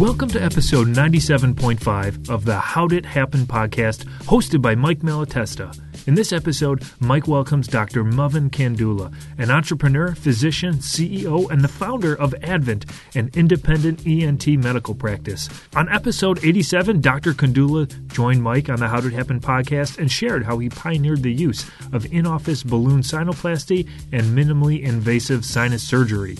Welcome to episode 97.5 of the How'd It Happen podcast, hosted by Mike Malatesta. In this episode, Mike welcomes Dr. Mavin Kandula, an entrepreneur, physician, CEO, and the founder of Advent, an independent ENT medical practice. On episode 87, Dr. Kandula joined Mike on the How'd It Happen podcast and shared how he pioneered the use of in office balloon sinuplasty and minimally invasive sinus surgery.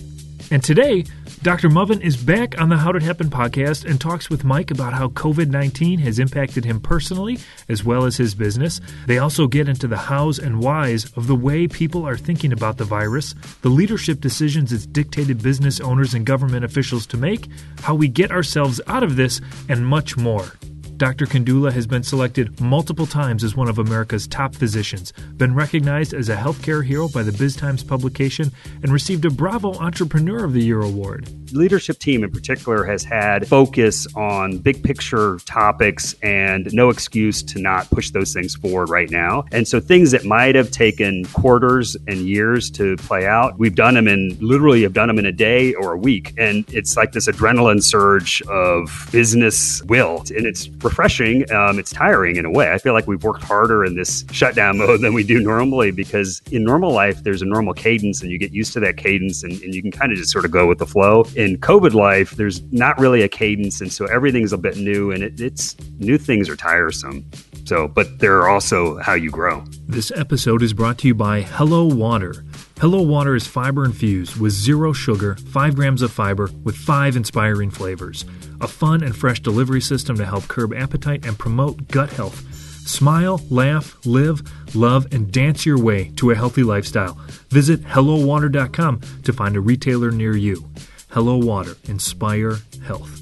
And today, Dr. Mavin is back on the How'd It Happen podcast and talks with Mike about how COVID 19 has impacted him personally as well as his business. They also get into the hows and whys of the way people are thinking about the virus, the leadership decisions it's dictated business owners and government officials to make, how we get ourselves out of this, and much more. Dr. Kandula has been selected multiple times as one of America's top physicians, been recognized as a healthcare hero by the Biz Times publication, and received a Bravo Entrepreneur of the Year award. The leadership team in particular has had focus on big picture topics and no excuse to not push those things forward right now. And so things that might have taken quarters and years to play out, we've done them in literally have done them in a day or a week. And it's like this adrenaline surge of business will. And it's refreshing. Um, it's tiring in a way. I feel like we've worked harder in this shutdown mode than we do normally because in normal life, there's a normal cadence and you get used to that cadence and, and you can kind of just sort of go with the flow. In COVID life, there's not really a cadence. And so everything's a bit new and it, it's new things are tiresome. So, but they're also how you grow. This episode is brought to you by Hello Water. Hello Water is fiber infused with zero sugar, 5 grams of fiber, with 5 inspiring flavors. A fun and fresh delivery system to help curb appetite and promote gut health. Smile, laugh, live, love, and dance your way to a healthy lifestyle. Visit HelloWater.com to find a retailer near you. Hello Water, inspire health.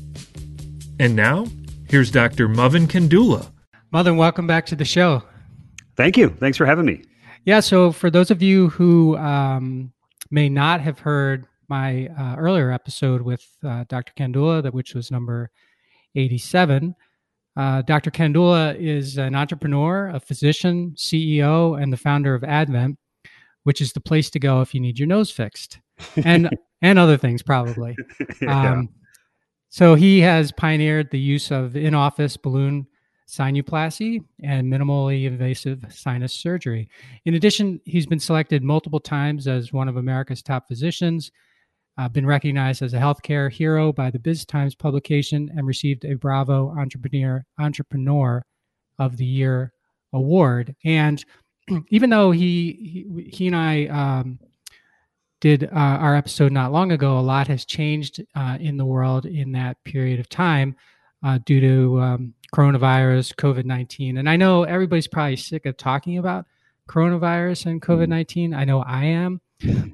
And now, here's Dr. Mavin Kandula. Mavin, welcome back to the show. Thank you. Thanks for having me. Yeah. So, for those of you who um, may not have heard my uh, earlier episode with uh, Dr. Kandula, that which was number 87, uh, Dr. Kandula is an entrepreneur, a physician, CEO, and the founder of Advent, which is the place to go if you need your nose fixed, and and other things probably. yeah. um, so he has pioneered the use of in-office balloon sinuplasty, and minimally invasive sinus surgery. In addition, he's been selected multiple times as one of America's top physicians, uh, been recognized as a healthcare hero by the Biz Times publication, and received a Bravo Entrepreneur Entrepreneur of the Year award. And even though he he, he and I um, did uh, our episode not long ago, a lot has changed uh, in the world in that period of time uh, due to um, coronavirus, COVID 19. And I know everybody's probably sick of talking about coronavirus and COVID mm-hmm. 19. I know I am,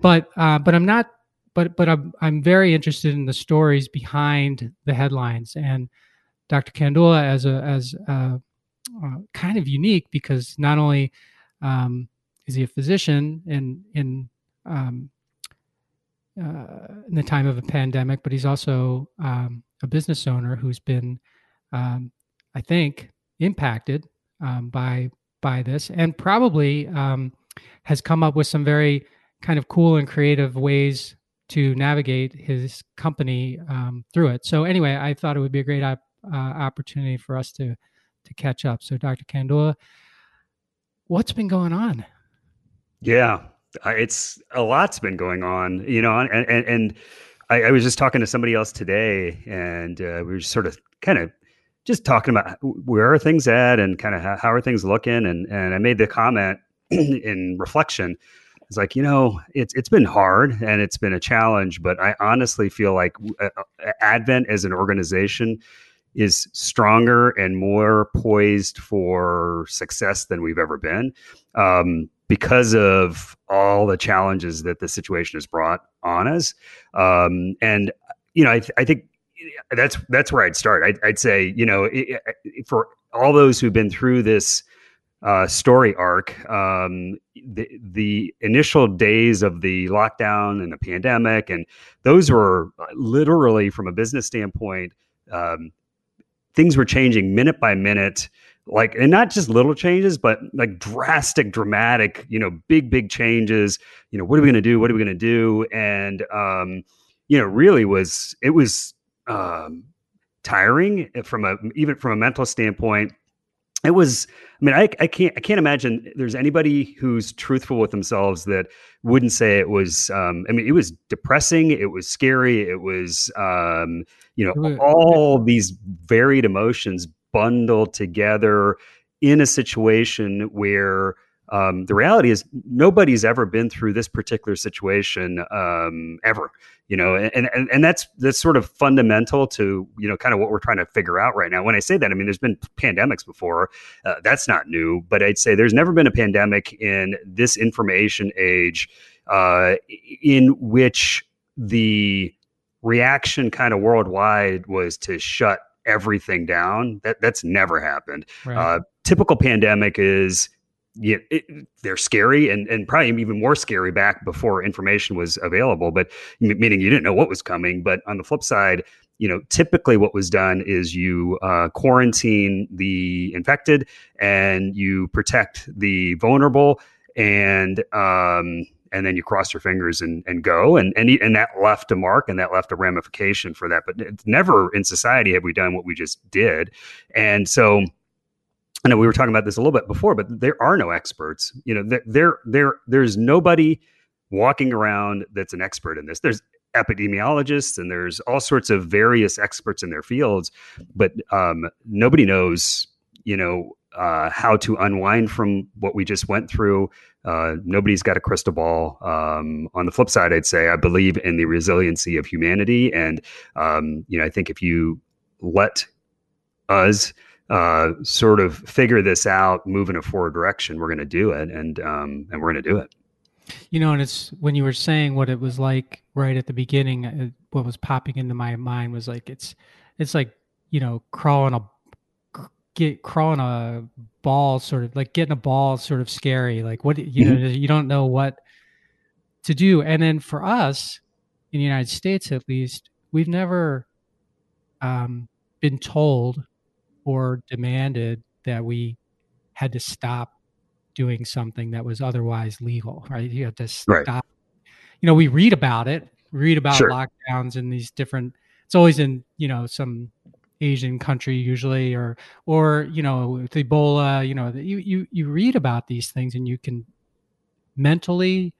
but, uh, but I'm not, but, but I'm, I'm very interested in the stories behind the headlines. And Dr. Kandula as a, as a, uh, kind of unique because not only um, is he a physician in, in, um, uh, in the time of a pandemic, but he's also um, a business owner who's been, um, I think, impacted um, by by this, and probably um, has come up with some very kind of cool and creative ways to navigate his company um, through it. So anyway, I thought it would be a great op- uh, opportunity for us to to catch up. So, Dr. Kandula, what's been going on? Yeah, it's a lot's been going on, you know, and and, and I, I, was just talking to somebody else today, and uh, we were sort of kind of just talking about where are things at and kind of how, how are things looking, and and I made the comment in reflection. It's like you know, it's it's been hard and it's been a challenge, but I honestly feel like uh, uh, Advent as an organization is stronger and more poised for success than we've ever been. Um, because of all the challenges that the situation has brought on us. Um, and you know, I, th- I, think that's that's where I'd start. I'd, I'd say, you know, it, it, for all those who've been through this uh, story arc, um, the the initial days of the lockdown and the pandemic, and those were literally, from a business standpoint, um, things were changing minute by minute like and not just little changes but like drastic dramatic you know big big changes. You know what are we going to do? What are we going to do? And um you know really was it was um tiring from a even from a mental standpoint it was i mean I, I can't i can't imagine there's anybody who's truthful with themselves that wouldn't say it was um, i mean it was depressing it was scary it was um, you know all these varied emotions bundled together in a situation where um, the reality is nobody's ever been through this particular situation um, ever you know and, and and that's that's sort of fundamental to you know kind of what we're trying to figure out right now. When i say that i mean there's been pandemics before. Uh, that's not new but i'd say there's never been a pandemic in this information age uh, in which the reaction kind of worldwide was to shut everything down. That that's never happened. Right. uh, typical pandemic is yeah, it, they're scary and, and probably even more scary back before information was available, but meaning you didn't know what was coming. But on the flip side, you know, typically what was done is you uh, quarantine the infected and you protect the vulnerable and, um, and then you cross your fingers and, and go. And, and and that left a mark and that left a ramification for that. But never in society have we done what we just did. And so I know we were talking about this a little bit before, but there are no experts. You know, there, there, there there's nobody walking around that's an expert in this. There's epidemiologists and there's all sorts of various experts in their fields, but um, nobody knows, you know, uh, how to unwind from what we just went through. Uh, nobody's got a crystal ball. Um, on the flip side, I'd say I believe in the resiliency of humanity, and um, you know, I think if you let us uh, sort of figure this out, move in a forward direction, we're going to do it, and um, and we're going to do it. You know, and it's when you were saying what it was like right at the beginning. Uh, what was popping into my mind was like it's it's like you know crawling a get crawling a ball, sort of like getting a ball, sort of scary. Like what you know, mm-hmm. you don't know what to do. And then for us in the United States, at least, we've never um, been told or demanded that we had to stop doing something that was otherwise legal, right? You have to stop. Right. You know, we read about it, read about sure. lockdowns in these different. It's always in you know some Asian country usually, or or you know with Ebola. You know, you you you read about these things and you can mentally,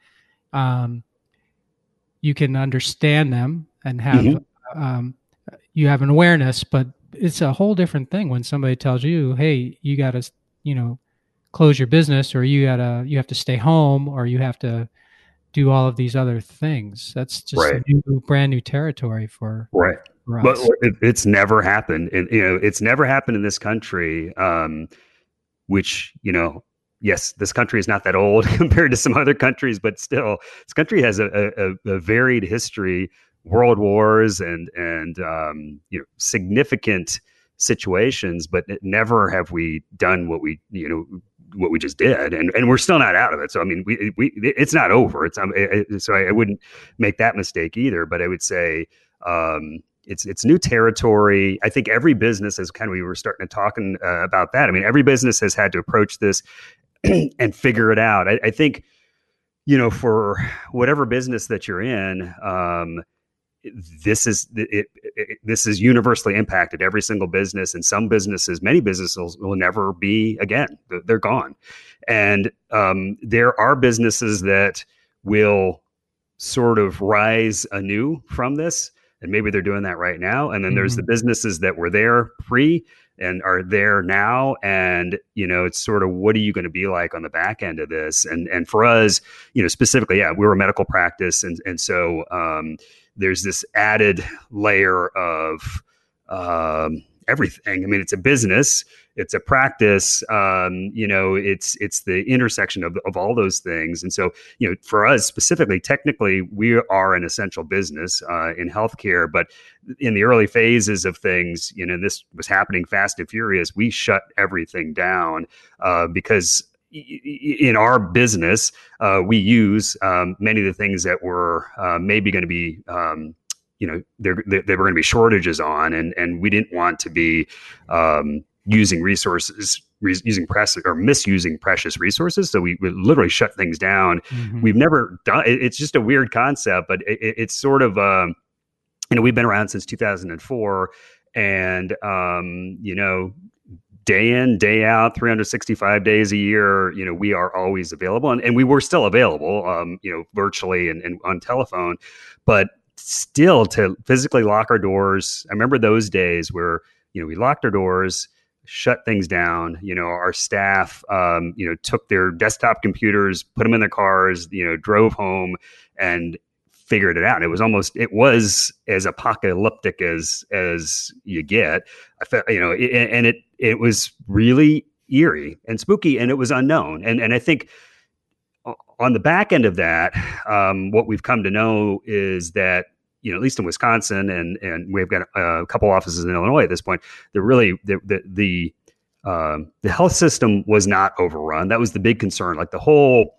um, you can understand them and have mm-hmm. um, you have an awareness, but it's a whole different thing when somebody tells you, "Hey, you got to, you know, close your business, or you gotta, you have to stay home, or you have to do all of these other things." That's just right. new, brand new territory for right. For but it, it's never happened, and you know, it's never happened in this country. Um, which you know, yes, this country is not that old compared to some other countries, but still, this country has a, a, a varied history world wars and and um, you know significant situations, but never have we done what we you know what we just did, and and we're still not out of it. So I mean, we we it's not over. It's um, it, so I, I, wouldn't make that mistake either. But I would say. Um, it's it's new territory. I think every business is kind of we were starting to talking uh, about that. I mean, every business has had to approach this and figure it out. I, I, think, you know, for whatever business that you're in, um, this is it, it, this is universally impacted every single business and some businesses many businesses will never be again. They're gone. And um, there are businesses that will sort of rise anew from this and maybe they're doing that right now. And then mm-hmm. there's the mm-hmm. businesses that were there pre and are there now. And you know it's sort of what are you going to be like on the back end of this? And and for us you know specifically yeah we were a medical practice. And and so um, there's this added layer of um, everything. I mean, it's a business, it's a practice. Um, you know, it's it's the intersection of of all those things. And so, you know, for us specifically, technically, we are an essential business uh, in healthcare. But in the early phases of things, you know, this was happening fast and furious. We shut everything down uh, because in our business, uh, we use um, many of the things that were uh, maybe going to be, um, you know, there there were going to be shortages on, and and we didn't want to be um, using resources, re- using press or misusing precious resources. So we, we literally shut things down. Mm-hmm. We've never done. It's just a weird concept, but it, it's sort of, um, you know, we've been around since 2004 and um, you know day in day out 365 days a year you know we are always available and, and we were still available um, you know virtually and, and on telephone. But still to physically lock our doors i remember those days where you know we locked our doors shut things down you know our staff um, you know took their desktop computers put them in their cars you know drove home and figured it out. It was almost it was as apocalyptic as as you get. I felt you know, it, and it it was really eerie and spooky, and it was unknown. And and I think on the back end of that, um, what we've come to know is that you know, at least in Wisconsin, and and we've got a couple offices in Illinois at this point. They're really the the, the um, the health system was not overrun. That was the big concern. Like the whole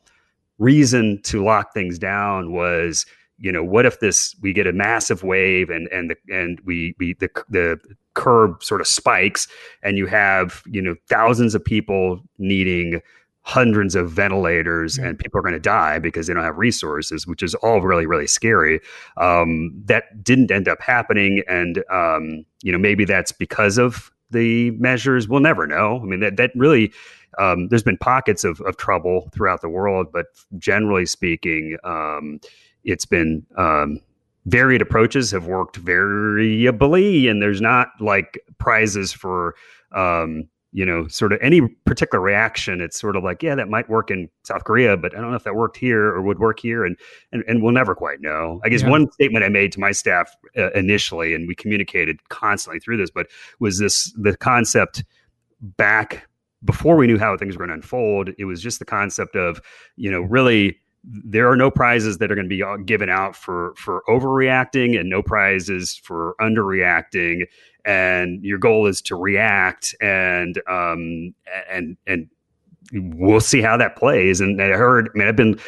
reason to lock things down was you know what if this we get a massive wave and and the and we we the the curve sort of spikes and you have you know thousands of people needing hundreds of ventilators and people are going to die because they don't have resources which is all really really scary. Um, that didn't end up happening and um, you know maybe that's because of the measures. We'll never know. I mean that that really um, there's been pockets of, of trouble throughout the world but generally speaking um, it's been um, varied approaches have worked variably, and there's not like prizes for um, you know sort of any particular reaction. It's sort of like yeah, that might work in South Korea, but I don't know if that worked here or would work here, and and, and we'll never quite know. I guess yeah. one statement I made to my staff uh, initially, and we communicated constantly through this, but was this the concept back before we knew how things were going to unfold. It was just the concept of you know really there are no prizes that are going to be uh, given out for for overreacting and no prizes for underreacting. And your goal is to react and um and and we'll see how that plays. And i heard i mean i've been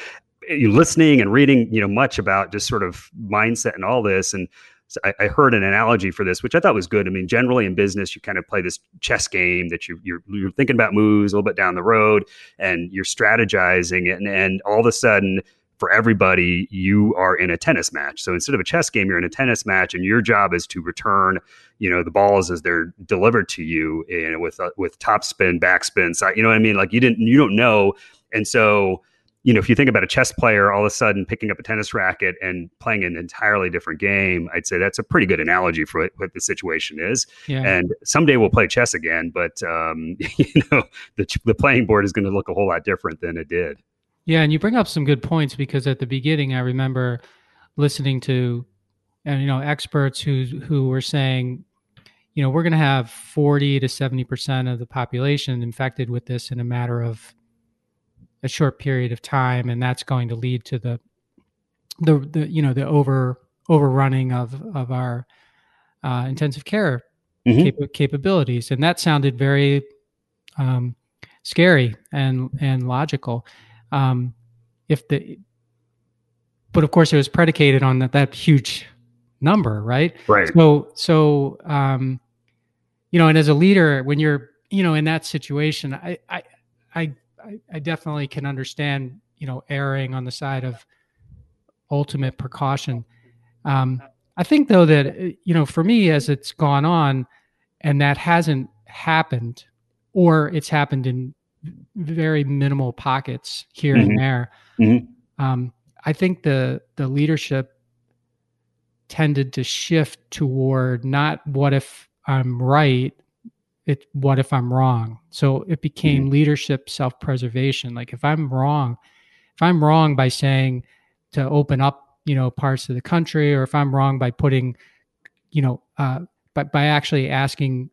eh, listening and reading you know much about just sort of mindset and all this. And so I, I, heard an analogy for this, which I thought was good. I mean, generally in business, you kind of play this chess game that you, you're, you're thinking about moves a little bit down the road, and you're strategizing, and and all of a sudden, for everybody, you are in a tennis match. So instead of a chess game, you're in a tennis match, and your job is to return, you know, the balls as they're delivered to you, you know, with uh, with top spin, backspin, side. You know what I mean? Like you didn't, you don't know, and so you know, if you think about a chess player all of a sudden picking up a tennis racket and playing an entirely different game, I'd say that's a pretty good analogy for what, what the situation is. Yeah. And someday we'll play chess again, but um, you know, the the playing board is going to look a whole lot different than it did. Yeah, and you bring up some good points because at the beginning, I remember listening to, and you know, experts who who were saying, you know, we're going to have forty to seventy percent of the population infected with this in a matter of a short period of time, and that's going to lead to the the, the you know the over overrunning of of our uh, intensive care mm-hmm. cap- capabilities, and that sounded very um, scary and and logical. Um, if the but of course it was predicated on that that huge number, right? Right. So so um, you know, and as a leader, when you're you know in that situation, I I I I, I definitely can understand, you know, erring on the side of ultimate precaution. Um, I think though that uh, you know, for me, as it's gone on, and that hasn't happened, or it's happened in very minimal pockets here mm-hmm. and there. Mm-hmm. Um, I think the the leadership tended to shift toward not what if I'm right, it what if i'm wrong so it became mm-hmm. leadership self-preservation like if i'm wrong if i'm wrong by saying to open up you know parts of the country or if i'm wrong by putting you know uh but by actually asking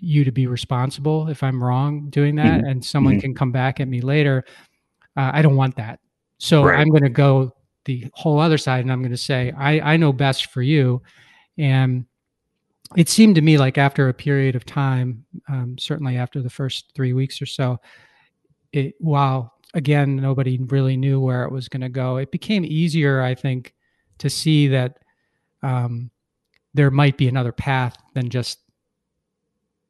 you to be responsible if i'm wrong doing that mm-hmm. and someone mm-hmm. can come back at me later uh, i don't want that so right. i'm going to go the whole other side and i'm going to say i i know best for you and it seemed to me like after a period of time, um, certainly after the first three weeks or so, it, while again nobody really knew where it was going to go, it became easier, I think, to see that um, there might be another path than just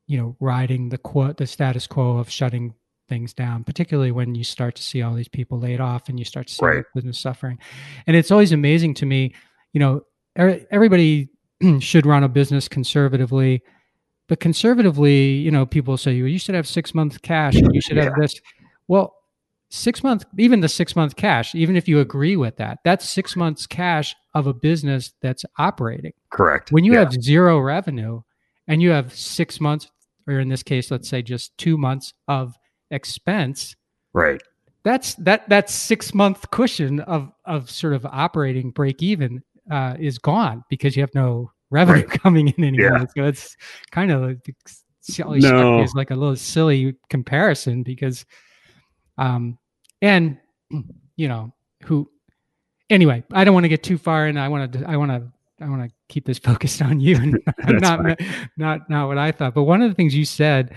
you know riding the quo- the status quo of shutting things down, particularly when you start to see all these people laid off and you start to see right. business suffering. And it's always amazing to me, you know, everybody should run a business conservatively but conservatively, you know, people say you should have six months cash you should yeah. have this. Well, six months, even the six month cash, even if you agree with that, that's six months cash of a business that's operating. Correct. When you yeah. have zero revenue and you have six months, or in this case, let's say just two months of expense. Right. That's that that six month cushion of of sort of operating break even uh, is gone because you have no revenue right. coming in anymore. Yeah. So it's kind of like, no. is like a little silly comparison because um and you know who anyway i don't want to get too far and i want to i want to i want to keep this focused on you and not not, not not what i thought but one of the things you said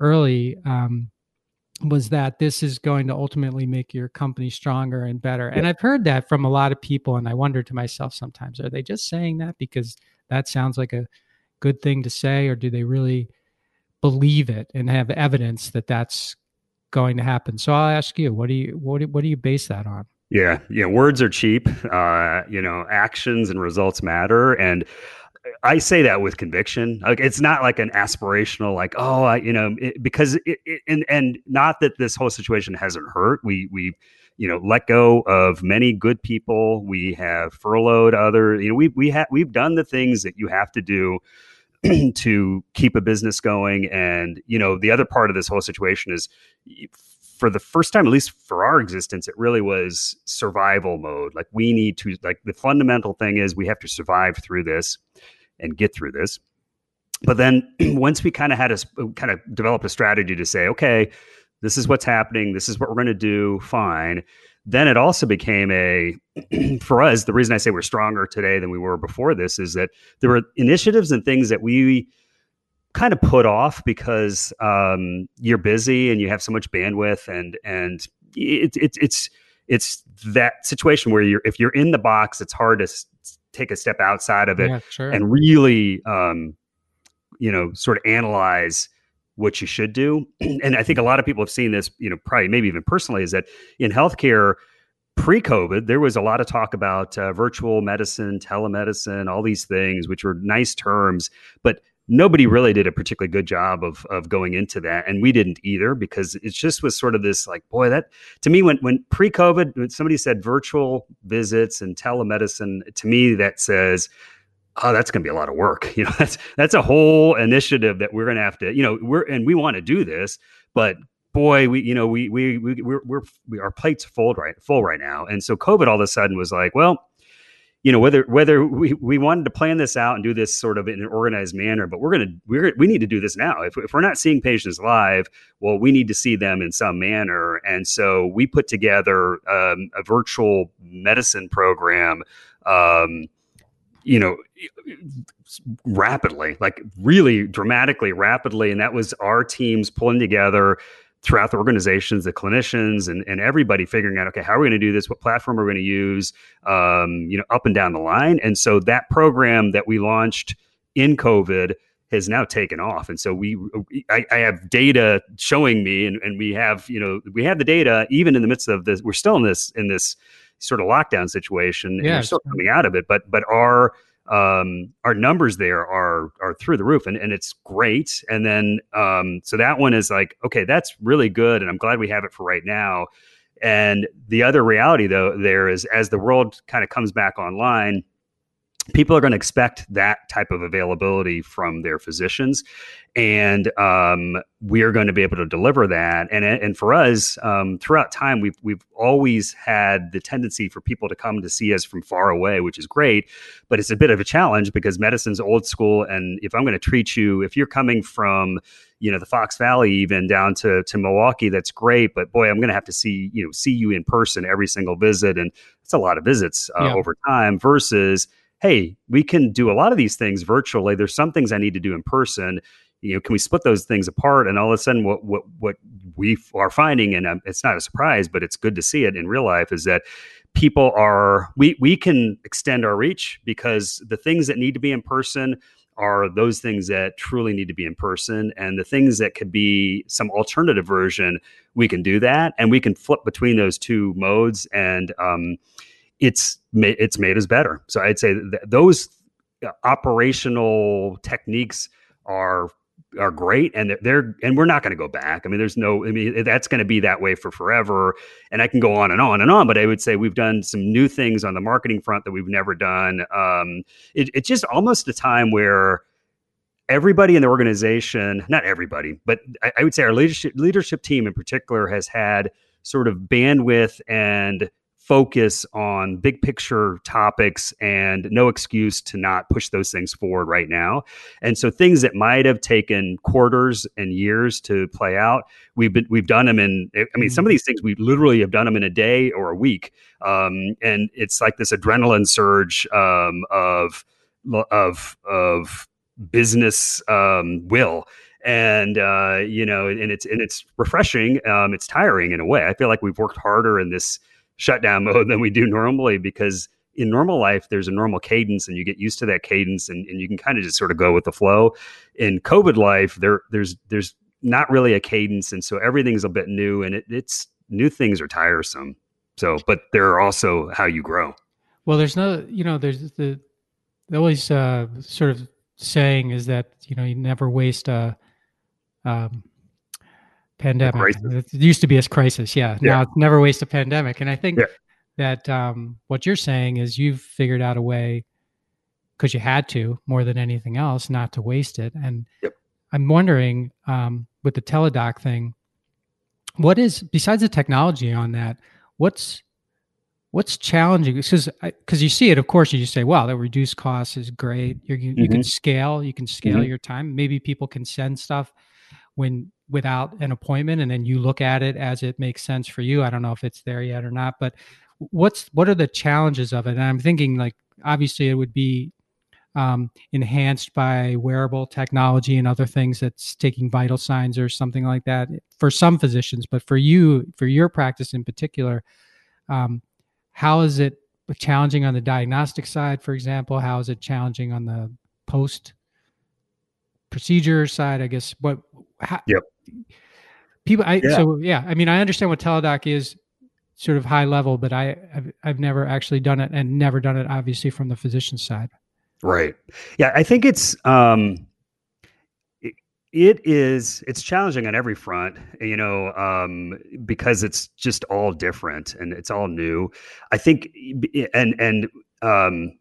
early um was that this is going to ultimately make your company stronger and better and i've heard that from a lot of people and i wonder to myself sometimes are they just saying that because that sounds like a good thing to say or do they really believe it and have evidence that that's going to happen. So I'll ask you, what do you what do, what do you base that on? Yeah, yeah, words are cheap. Uh, you know, actions and results matter, and I say that with conviction. Like it's not like an aspirational, like oh, I, you know, it, because it, it, and and not that this whole situation hasn't hurt. We we you know let go of many good people. We have furloughed other. You know, we we have we've done the things that you have to do to keep a business going. And, you know, the other part of this whole situation is for the first time, at least for our existence, it really was survival mode. Like we need to, like the fundamental thing is we have to survive through this and get through this. But then once we kind of had a kind of developed a strategy to say, okay, this is what's happening, this is what we're going to do, fine then it also became a for us the reason i say we're stronger today than we were before this is that there were initiatives and things that we kind of put off because um, you're busy and you have so much bandwidth and and it, it, it's it's that situation where you're if you're in the box it's hard to take a step outside of it yeah, sure. and really um, you know sort of analyze what you should do. And I think a lot of people have seen this, you know, probably maybe even personally, is that in healthcare, pre COVID, there was a lot of talk about uh, virtual medicine, telemedicine, all these things, which were nice terms, but nobody really did a particularly good job of of going into that and we didn't either because it just was sort of this like boy that to me when when pre-covid when somebody said virtual visits and telemedicine to me that says oh, that's going to be a lot of work. You know, that's that's a whole initiative that we're going to have to, you know, we're and we want to do this, but boy, we, you know, we we we we're, we're we, our plates full right full right now, and so COVID all of a sudden was like, well, you know, whether whether we we wanted to plan this out and do this sort of in an organized manner, but we're gonna we're we need to do this now. If if we're not seeing patients live, well, we need to see them in some manner, and so we put together um, a virtual medicine program. Um, you know rapidly like really dramatically rapidly and that was our teams pulling together throughout the organizations the clinicians and, and everybody figuring out okay how are we going to do this? What platform are we going to use? Um, you know up and down the line. And so that program that we launched in covid has now taken off. And so we I, I, have data showing me and, and we have you know we have the data even in the midst of this we're still in this in this sort of lockdown situation. Yeah, and we're still coming out of it, but but our um, our numbers there are are through the roof, and and it's great. And then um, so that one is like okay, that's really good, and I'm glad we have it for right now. And the other reality though there is as the world kind of comes back online people are going to expect that type of availability from their physicians. And um, we are going to be able to deliver that. And and for us um, throughout time we've we've always had the tendency for people to come to see us from far away which is great. But it's a bit of a challenge because medicine's old school. And if i'm going to treat you if you're coming from you know the fox valley even down to to milwaukee that's great. But boy i'm going to have to see you know see you in person every single visit. And it's a lot of visits uh, yeah. over time versus hey, we can do a lot of these things virtually. There's some things I need to do in person. You know, can we split those things apart? And all of a sudden, what what what we are finding, and um, it's not a surprise, but it's good to see it in real life, is that people are we we can extend our reach because the things that need to be in person are those things that truly need to be in person and the things that could be some alternative version we can do that and we can flip between those two modes and um, it's it's made us better. So I'd say those uh, operational techniques are are great and they're and we're not going to go back. I mean, there's no, I mean, that's going to be that way for forever. And I can go on and on and on, but I would say we've done some new things on the marketing front that we've never done. Um, it, it's just almost a time where everybody in the organization, not everybody, but I, I would say our leadership leadership team in particular has had sort of bandwidth and focus on big picture topics and no excuse to not push those things forward right now. And so things that might have taken quarters and years to play out, we've been we've done them in. I mean, some of mm-hmm. these things we literally have done them in a day or a week, um, and it's like this adrenaline surge um, of of of business um, will and uh, you know and it's and it's refreshing um, it's tiring in a way i feel like we've worked harder in this shutdown mode than we do normally because in normal life there's a normal cadence and you get used to that cadence and, and you can kind of just sort of go with the flow. In covid life there there's there's not really a cadence and so everything's a bit new and it, it's new things are tiresome. So but they're also how you grow. Well there's no you know there's the, the always uh, sort of saying is that you know you never waste a um, pandemic. It used to be a crisis. Yeah. yeah. Now it's never waste a pandemic. And I think yeah. that um, what you're saying is you've figured out a way because you had to more than anything else not to waste it. And yep. I'm wondering um, with the teledoc thing, what is besides the technology on that? What's what's challenging because because you see it of course you just say wow that reduced cost is great you you, mm-hmm. you can scale you can scale mm-hmm. your time maybe people can send stuff when without an appointment and then you look at it as it makes sense for you. I don't know if it's there yet or not but what's what are the challenges of it? And i'm thinking like obviously it would be um, enhanced by wearable technology and other things that's taking vital signs or something like that for some physicians but for you for your practice in particular um, how is it challenging on the diagnostic side for example? How is it challenging on the post procedure side i guess? What how, yep. People, I yeah. so yeah. I mean, I understand what teledoc is, sort of high level, but I I've, I've never actually done it, and never done it, obviously, from the physician side. Right. Yeah, I think it's um, it, it is it's challenging on every front, you know, um, because it's just all different and it's all new. I think, and and um,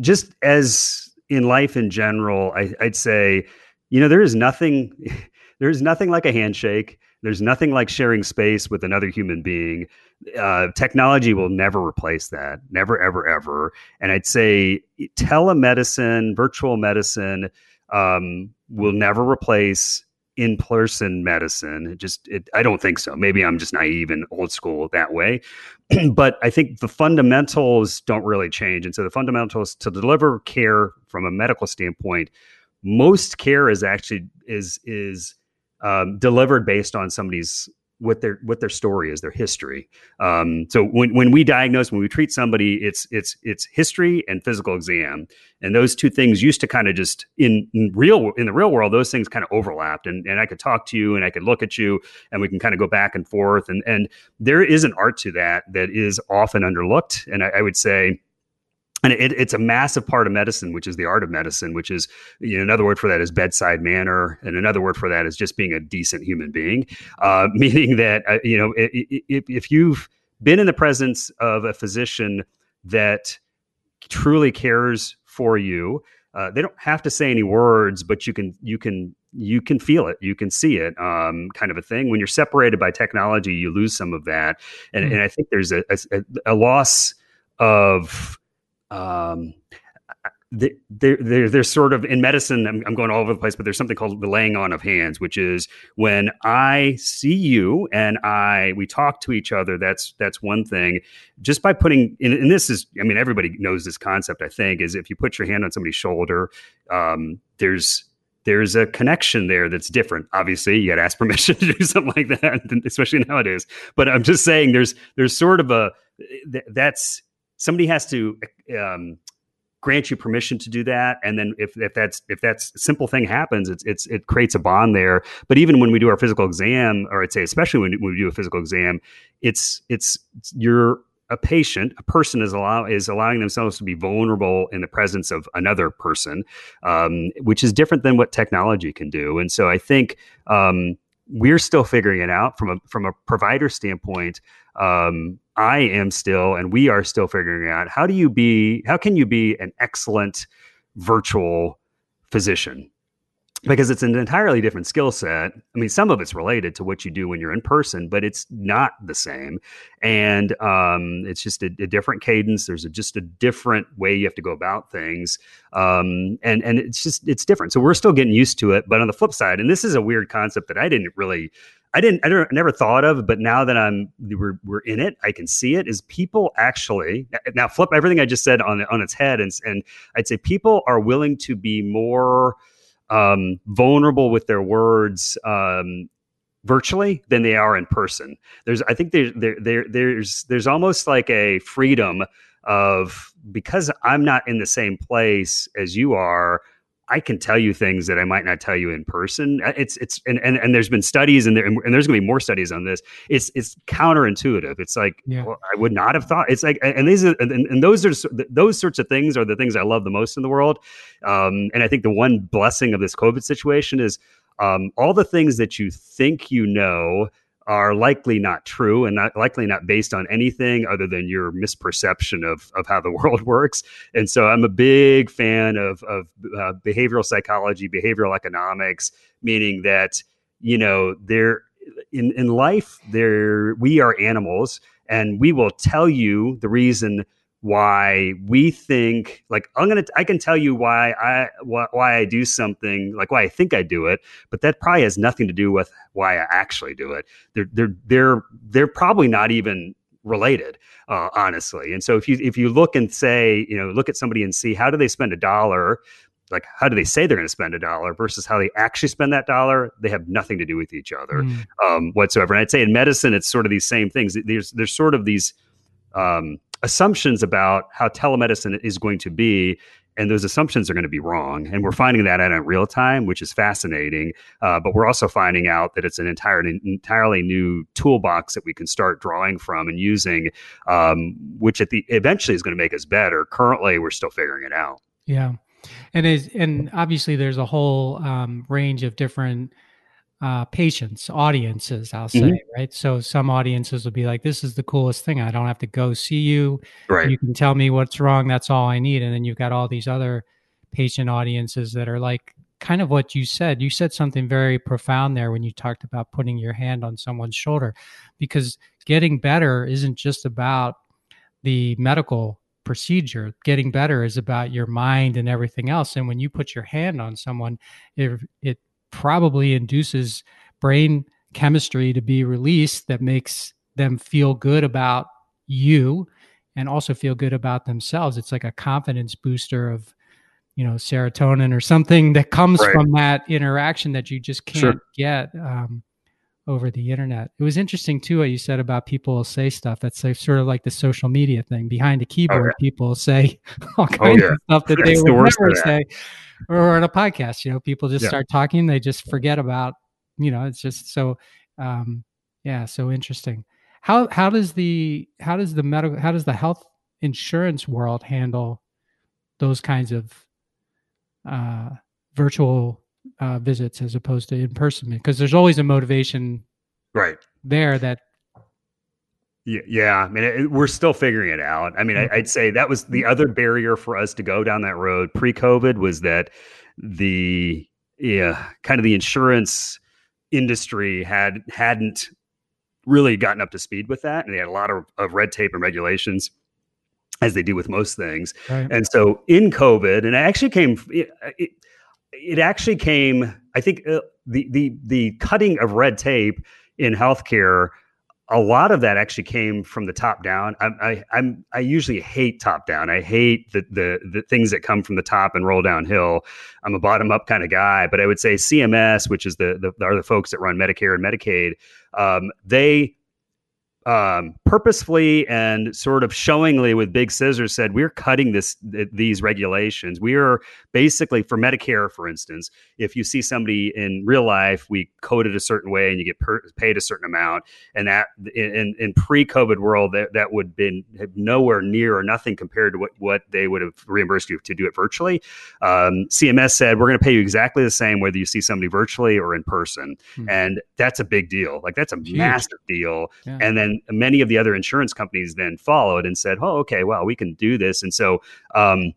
just as in life in general, I, I'd say, you know, there is nothing. there's nothing like a handshake. There's nothing like sharing space with another human being. Uh, technology will never replace that, never, ever, ever. And I'd say telemedicine, virtual medicine, um, will never replace in-person medicine. It just, it, I don't think so. Maybe I'm just naive and old school that way, but I think the fundamentals don't really change. And so the fundamentals to deliver care from a medical standpoint, most care is actually is is um, delivered based on somebody's what their what their story is, their history. Um, so when when we diagnose, when we treat somebody, it's it's it's history and physical exam, and those two things used to kind of just in, in, real in the real world, those things kind of overlapped, and and I could talk to you and I could look at you, and we can kind of go back and forth, and and there is an art to that that is often underlooked, and I, I would say and it, it's a massive part of medicine, which is the art of medicine, which is you know, another word for that is bedside manner, and another word for that is just being a decent human being. Uh, meaning that uh, you know if, if you've been in the presence of a physician that truly cares for you, uh, they don't have to say any words, but you can you can you can feel it, you can see it, um, kind of a thing. When you're separated by technology, you lose some of that, and, mm-hmm. and I think there's a, a, a loss of um, there, there, there's sort of in medicine, I'm, I'm, going all over the place, but there's something called the laying on of hands, which is when I see you and I we talk to each other. That's that's one thing. Just by putting, and, and this is, I mean, everybody knows this concept. I think is if you put your hand on somebody's shoulder, um, there's there's a connection there that's different. Obviously, you got to ask permission to do something like that, especially nowadays. But I'm just saying, there's there's sort of a that's somebody has to um, grant you permission to do that and then if, if that's if that's simple thing happens it's it's it creates a bond there but even when we do our physical exam or i'd say especially when, we do a physical exam it's it's you're a patient, a person is allow is allowing themselves to be vulnerable in the presence of another person, um, which is different than what technology can do. And so I think um, we're still figuring it out from a from a provider standpoint. Um, I am still, and we are still figuring out how do you be, how can you be an excellent virtual physician? Because it's an entirely different skill set. I mean, some of it's related to what you do when you're in person, but it's not the same. And um, it's just a, a, different cadence. There's a, just a different way you have to go about things. Um, and, and it's just, it's different. So we're still getting used to it. But on the flip side, and this is a weird concept that I didn't really, I didn't, I never thought of, but now that I'm, we're, we're in it, I can see it is people actually, now flip everything I just said on, on its head. And, and I'd say people are willing to be more, um, vulnerable with their words um, virtually than they are in person. There's, I think there, there, there, there's, there's almost like a freedom of because I'm not in the same place as you are. I can tell you things that I might not tell you in person. Uh, it's it's and and, and there's been studies and there and there's going to be more studies on this. It's it's counterintuitive. It's like yeah. well, I would not have thought. It's like and these are and, and those are those sorts of things are the things I love the most in the world. Um, and I think the one blessing of this COVID situation is um, all the things that you think you know are likely not true and not likely not based on anything other than your misperception of, of how the world works. And so I'm a big fan of, of uh, behavioral psychology, behavioral economics, meaning that, you know, there in, in life, there we are animals and we will tell you the reason why we think like I'm gonna I can tell you why I why, why I do something like why I think I do it, but that probably has nothing to do with why I actually do it. They're they're they're they're probably not even related, uh, honestly. And so if you if you look and say you know look at somebody and see how do they spend a dollar, like how do they say they're going to spend a dollar versus how they actually spend that dollar they have nothing to do with each other mm. um, whatsoever and i'd say in medicine it's sort of these same things there's there's sort of these um, assumptions about how telemedicine is going to be and those assumptions are going to be wrong. And we're finding that out in real time which is fascinating uh, but we're also finding out that it's an entirely entirely new toolbox that we can start drawing from and using um, which at the eventually is going to make us better. Currently we're still figuring it out. Yeah. And is and obviously there's a whole um, range of different uh, patients, audiences, I'll say, mm-hmm. right? So some audiences will be like, this is the coolest thing. I don't have to go see you. Right. You can tell me what's wrong. That's all I need. And then you've got all these other patient audiences that are like kind of what you said. You said something very profound there when you talked about putting your hand on someone's shoulder because getting better isn't just about the medical procedure. Getting better is about your mind and everything else. And when you put your hand on someone, it, it probably induces brain chemistry to be released that makes them feel good about you and also feel good about themselves. It's like a confidence booster of, you know, serotonin or something that comes right. from that interaction that you just can't sure. get um, over the internet. It was interesting too what you said about people say stuff. That's like, sort of like the social media thing. Behind a keyboard, oh, yeah. people say all oh, kinds oh, yeah. of stuff that That's they would never say or on a podcast you know people just yeah. start talking they just forget about you know it's just so um yeah so interesting how how does the how does the medical how does the health insurance world handle those kinds of uh virtual uh visits as opposed to in person because there's always a motivation right there that yeah, yeah. I mean, it, we're still figuring it out. I mean, I, would say that was the other barrier for us to go down that road pre-COVID was that the yeah, kind of the insurance industry had hadn't really gotten up to speed with that, and they had a lot of, of red tape and regulations as they do with most things. Right. And so in COVID, and it actually came, it, it, it actually came. I think uh, the the the cutting of red tape in healthcare a lot of that actually came from the top down. I, I, I'm I usually hate top down. I hate the, the the things that come from the top and roll downhill. I'm a bottom up kind of guy, but I would say CMS, which is the, the are the folks that run Medicare and Medicaid, um, they um, purposefully and sort of showingly with big scissors said we're cutting this th- these regulations we are basically for medicare for instance if you see somebody in real life we code it a certain way and you get per- paid a certain amount and that in, in pre-covid world that, that would been nowhere near or nothing compared to what, what they would have reimbursed you to do it virtually um, cms said we're going to pay you exactly the same whether you see somebody virtually or in person hmm. and that's a big deal like that's a Huge. massive deal yeah. and then many of the other insurance companies then followed and said, "Oh, okay, well, we can do this." And so um,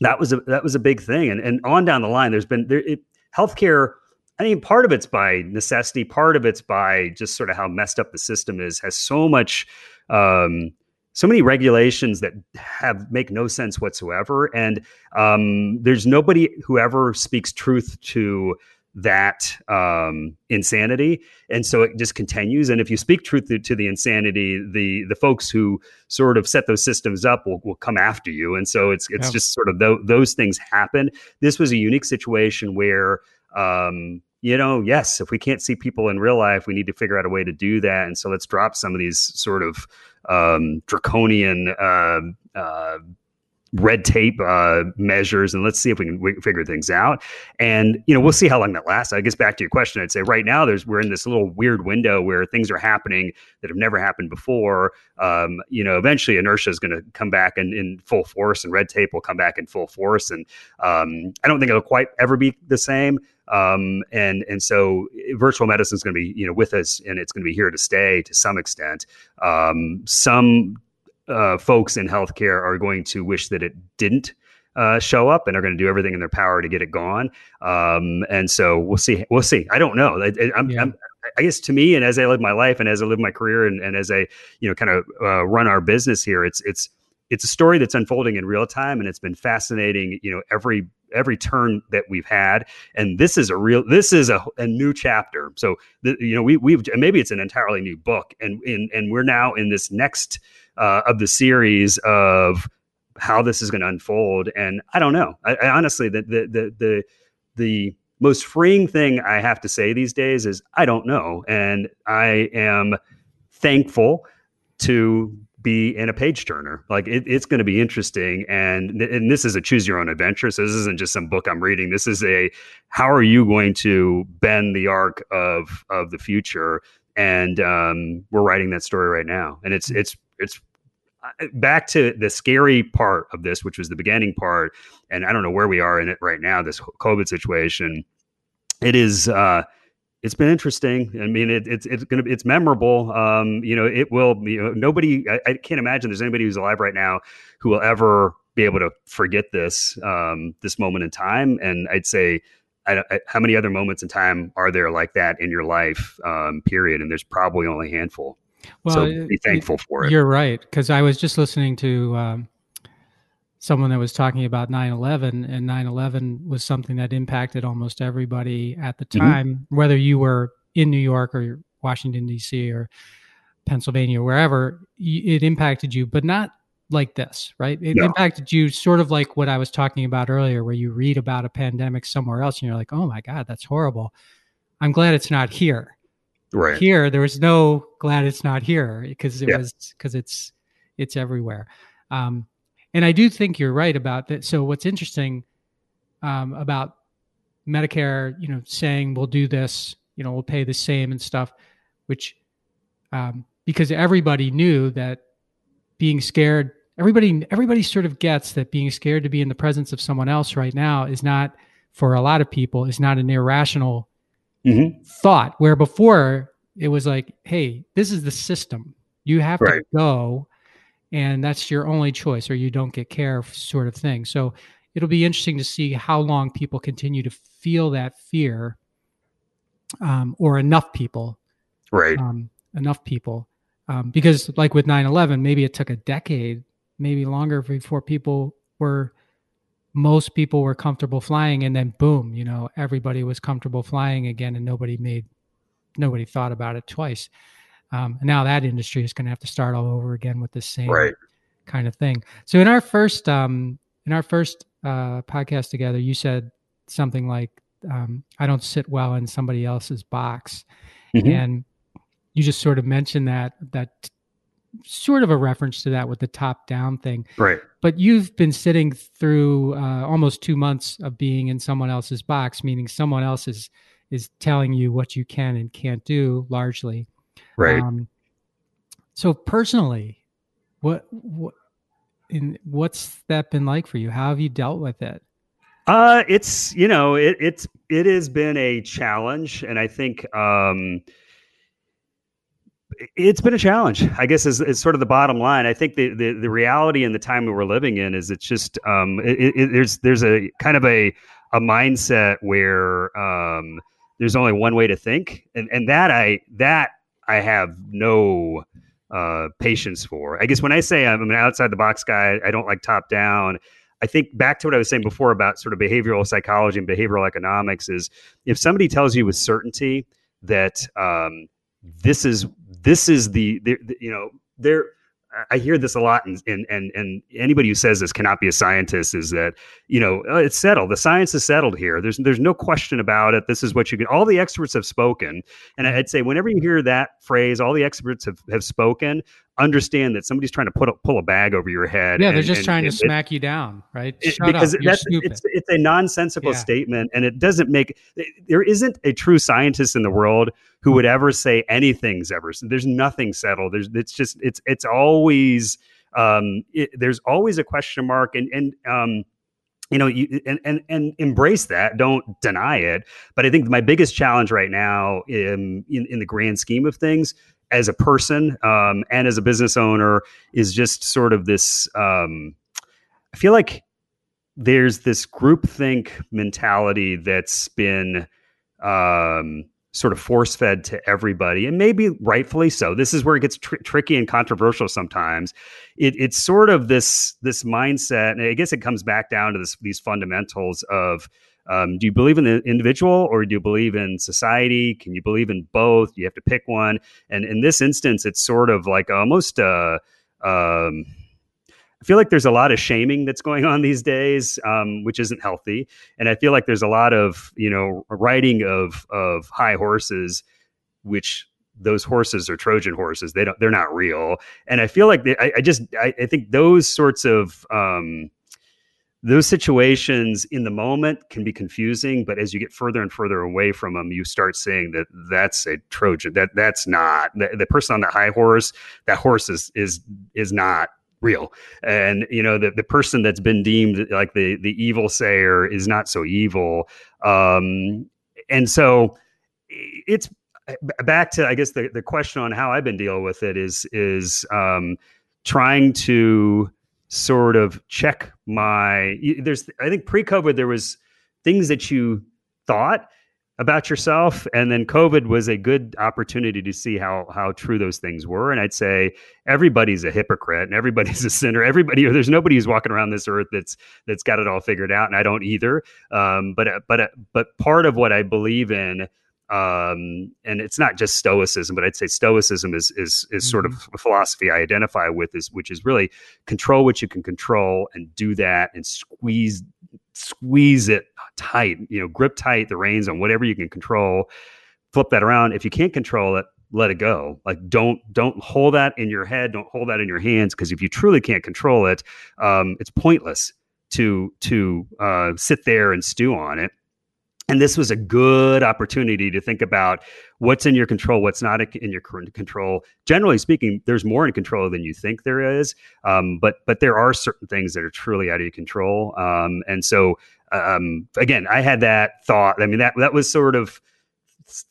that was a that was a big thing. And and on down the line, there's been there, it, healthcare. I mean, part of it's by necessity, part of it's by just sort of how messed up the system is. Has so much, um, so many regulations that have make no sense whatsoever, and um, there's nobody who ever speaks truth to that um, insanity, and so it just continues. And if you speak truth to, to, the insanity, the the folks who sort of set those systems up will, will come after you. And so it's it's yeah. just sort of th- those things happen. This was a unique situation where. Um, you know, yes, if we can't see people in real life, we need to figure out a way to do that. And so let's drop some of these sort of um, draconian uh, uh, red tape uh, measures and let's see if we can we figure things out. And you know we'll see how long that lasts. I guess back to your question i'd say right now there's we're in this little weird window where things are happening that have never happened before. Um, you know eventually inertia is going to come back in, in full force and red tape will come back in full force. And um, i don't think it'll quite ever be the same. Um, and and so virtual medicine is going to be you know with us and it's going to be here to stay to some extent. Um, some uh, folks in healthcare are going to wish that it didn't uh, show up and are going to do everything in their power to get it gone. Um, and so we'll see. We'll see. I don't know. I, I'm, yeah. I'm, i guess to me, and as I live my life, and as I live my career, and, and as I, you know, kind of uh, run our business here, it's it's it's a story that's unfolding in real time, and it's been fascinating. You know, every every turn that we've had and this is a real this is a, a new chapter so the, you know we we've maybe it's an entirely new book and and, and we're now in this next uh, of the series of how this is going to unfold. And I don't know. I, I honestly, the, the the the the most freeing thing I have to say these days is I don't know, and I am thankful to be in a page turner. Like it, it's going to be interesting, and and this is a choose your own adventure. So this isn't just some book I'm reading. This is a how are you going to bend the arc of of the future? And um, we're writing that story right now, and it's it's it's back to the scary part of this, which was the beginning part, and I don't know where we are in it right now. This COVID situation, it is. Uh, it's been interesting. I mean, it, it's it's gonna it's memorable. Um, you know, it will. You know, nobody. I, I, can't imagine there's anybody who's alive right now who will ever be able to forget this um, this moment in time. And I'd say, I, I, how many other moments in time are there like that in your life? Um, period. And there's probably only a handful. Well, so be thankful for it. You're right. Because I was just listening to um, someone that was talking about 9 11, and 9 11 was something that impacted almost everybody at the mm-hmm. time, mm-hmm. whether you were in New York or Washington, D.C. or Pennsylvania, or wherever, it impacted you, but not like this, right? It no. impacted you sort of like what I was talking about earlier, where you read about a pandemic somewhere else and you're like, oh my God, that's horrible. I'm glad it's not here. Right. Here, there was no glad it's not here because it yeah. was because it's it's everywhere. Um, and I do think you're right about that. So what's interesting um, about Medicare, you know, saying we'll do this, you know, we'll pay the same and stuff, which um, because everybody knew that being scared, everybody everybody sort of gets that being scared to be in the presence of someone else right now is not for a lot of people is not an irrational mm-hmm. thought where before it was like hey this is the system you have right. to go and that's your only choice or you don't get care sort of thing so it'll be interesting to see how long people continue to feel that fear um, or enough people right um, enough people um, because like with 9-11 maybe it took a decade maybe longer before people were most people were comfortable flying and then boom you know everybody was comfortable flying again and nobody made nobody thought about it twice um, and now that industry is going to have to start all over again with the same right. kind of thing so in our first um, in our first uh, podcast together you said something like um, i don't sit well in somebody else's box mm-hmm. and you just sort of mentioned that that sort of a reference to that with the top down thing. Right. But you've been sitting through uh, almost two months of being in someone else's box, meaning someone else is is telling you what you can and can't do largely. Right. Um, so personally, what what in what's that been like for you? How have you dealt with it? Uh, it's you know it it's it has been a challenge, and I think um, it's been a challenge. I guess is, is sort of the bottom line. I think the, the the reality in the time we're living in is it's just um, it, it, there's there's a kind of a a mindset where um, there's only one way to think, and and that I that I have no uh, patience for. I guess when I say I'm an outside the box guy, I don't like top down. I think back to what I was saying before about sort of behavioral psychology and behavioral economics is if somebody tells you with certainty that um, this is this is the, the, the you know there I hear this a lot, and, and and and anybody who says this cannot be a scientist is that you know oh, it's settled. The science is settled here. There's there's no question about it. This is what you can. All the experts have spoken, and I'd say whenever you hear that phrase, all the experts have have spoken understand that somebody's trying to put a, pull a bag over your head. Yeah, and, they're just and, trying and to smack you down, right? it, because up, that's it's it's a nonsensical Yeah. statement, and it doesn't make. There isn't a true scientist in the world who would ever say anything's ever. There's nothing settled. There's it's just it's it's always um it, there's always a question mark, and and um you know you and, and and embrace that don't deny it but i think my biggest challenge right now in in, in the grand scheme of things as a person um, and as a business owner is just sort of this um, i feel like there's this groupthink mentality that's been um, sort of force fed to everybody, and maybe rightfully so. This is where it gets tr- tricky and controversial sometimes. It, it's sort of this this mindset, and I guess it comes back down to this, these fundamentals of um, do you believe in the individual or do you believe in society? Can you believe in both? You have to pick one. And in this instance, it's sort of like almost uh, um, I feel like there's a lot of shaming that's going on these days, um, which isn't healthy. And I feel like there's a lot of you know riding of of high horses, which those horses are Trojan horses. They don't. They're not real. And I feel like they, I, I just I, I think those sorts of um, those situations in the moment can be confusing but as you get further and further away from them you start saying that that's a trojan that that's not the, the person on the high horse that horse is is is not real. And you know the, the person that's been deemed like the the evil sayer is not so evil. Um and so it's back to i guess the, the question on how i've been dealing with it is is um trying to sort of check my there's i think pre-covid there was things that you thought about yourself. And then covid was a good opportunity to see how how true those things were. And i'd say everybody's a hypocrite and everybody's a sinner. Everybody there's nobody who's walking around this earth that's that's got it all figured out. And i don't either. Um, but but but part of what i believe in um, and it's not just stoicism, but I'd say stoicism is is is mm-hmm. sort of a philosophy I identify with, is which is really control what you can control and do that and squeeze squeeze it tight, you know, grip tight the reins on whatever you can control. Flip that around. If you can't control it, let it go. Like don't don't hold that in your head. Don't hold that in your hands because if you truly can't control it, um, it's pointless to to uh, sit there and stew on it and this was a good opportunity to think about what's in your control, what's not in your control. Generally speaking, there's more in control than you think there is, um, but but there are certain things that are truly out of your control. Um, and so, um, again, I had that thought. I mean, that that was sort of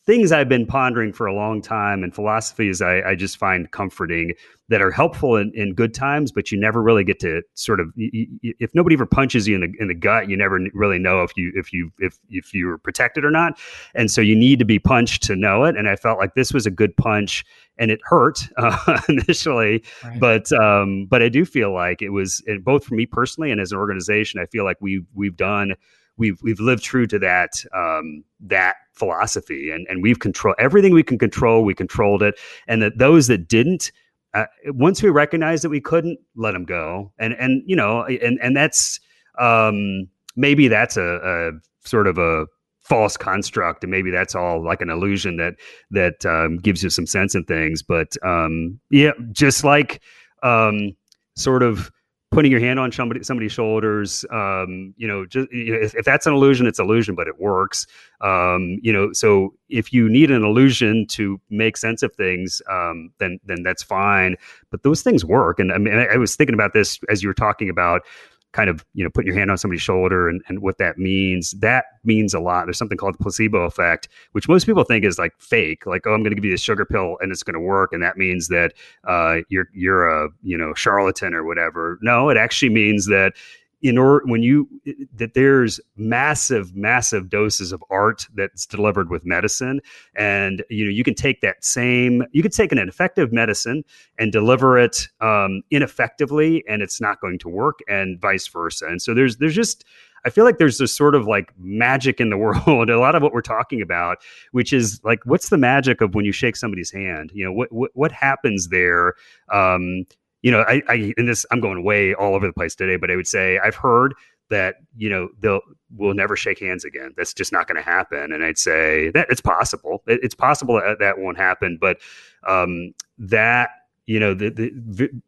things I've been pondering for a long time, and philosophies I, I just find comforting that are helpful in, in good times, but you never really get to sort of if nobody ever punches you in the in the gut, you never really know if you if you if if you were protected or not, and so you need to be punched to know it. And I felt like this was a good punch, and it hurt uh, initially, right. but um, but I do feel like it was both for me personally and as an organization. I feel like we we've done we've we've lived true to that um, that philosophy, and and we've controlled everything we can control. We controlled it, and that those that didn't, uh, once we recognized that we couldn't, let them go. And and you know, and and that's um, maybe that's a, a sort of a false construct and maybe that's all like an illusion that that um, gives you some sense in things but um, yeah just like um, sort of putting your hand on somebody somebody's shoulders um, you know just you know, if, if, that's an illusion it's illusion but it works. Um, you know so if you need an illusion to make sense of things um, then then that's fine. But those things work. And i mean I, I was thinking about this as you were talking about kind of you know putting your hand on somebody's shoulder and, and what that means that means a lot. There's something called the placebo effect which most people think is like fake like oh i'm going to give you this sugar pill and it's going to work and that means that uh, you're you're a you know charlatan or whatever. No it actually means that in order when you that there's massive massive doses of art that's delivered with medicine and you know you can take that same you could take an effective medicine and deliver it um, ineffectively and it's not going to work and vice versa and so there's there's just I feel like there's this sort of like magic in the world. A lot of what we're talking about, which is like, what's the magic of when you shake somebody's hand? You know, what what, what happens there? Um, you know, I, I in this I'm going way all over the place today, but I would say I've heard that you know they'll we'll never shake hands again. That's just not going to happen. And I'd say that it's possible. It, it's possible that that won't happen, but um, that you know the, the, the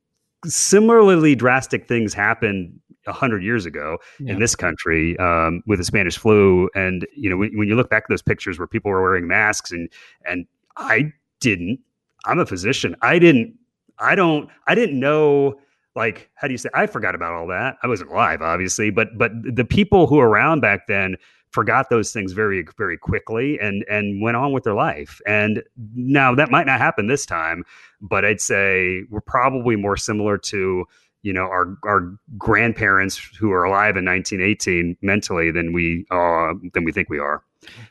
similarly drastic things happened a hundred years ago yeah. in this country um, with the Spanish flu. And you know, when, when you look back at those pictures where people were wearing masks and and I didn't. I'm a physician. I didn't I don't I didn't know like how do you say I forgot about all that. I wasn't alive obviously, but but the people who were around back then forgot those things very very quickly and and went on with their life. And now that might not happen this time, but I'd say we're probably more similar to you know our our grandparents who are alive in 1918 mentally than we uh than we think we are.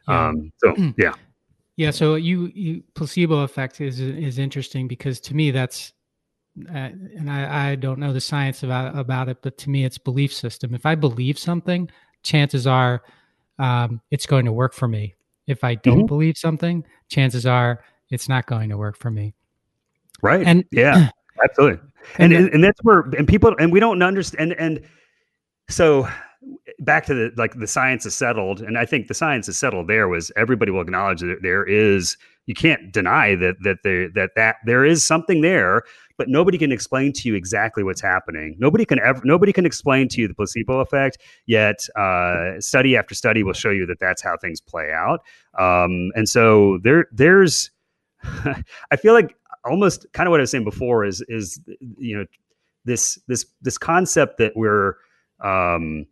Yeah. Um so yeah. Yeah, so you, you placebo effect is is interesting because to me that's uh, and I, I don't know the science about about it, but to me, it's belief system. If I believe something, chances are um, it's going to work for me. If I don't mm-hmm. believe something, chances are it's not going to work for me. Right. And yeah, absolutely. And, and and that's where and people and we don't understand and and so back to the like the science is settled and i think the science is settled there was everybody will acknowledge that there is you can't deny that that there that that there is something there but nobody can explain to you exactly what's happening. Nobody can ever nobody can explain to you the placebo effect yet uh, study after study will show you that that's how things play out. Um, and so there there's i feel like almost kind of what i was saying before is is you know this this this concept that we're um,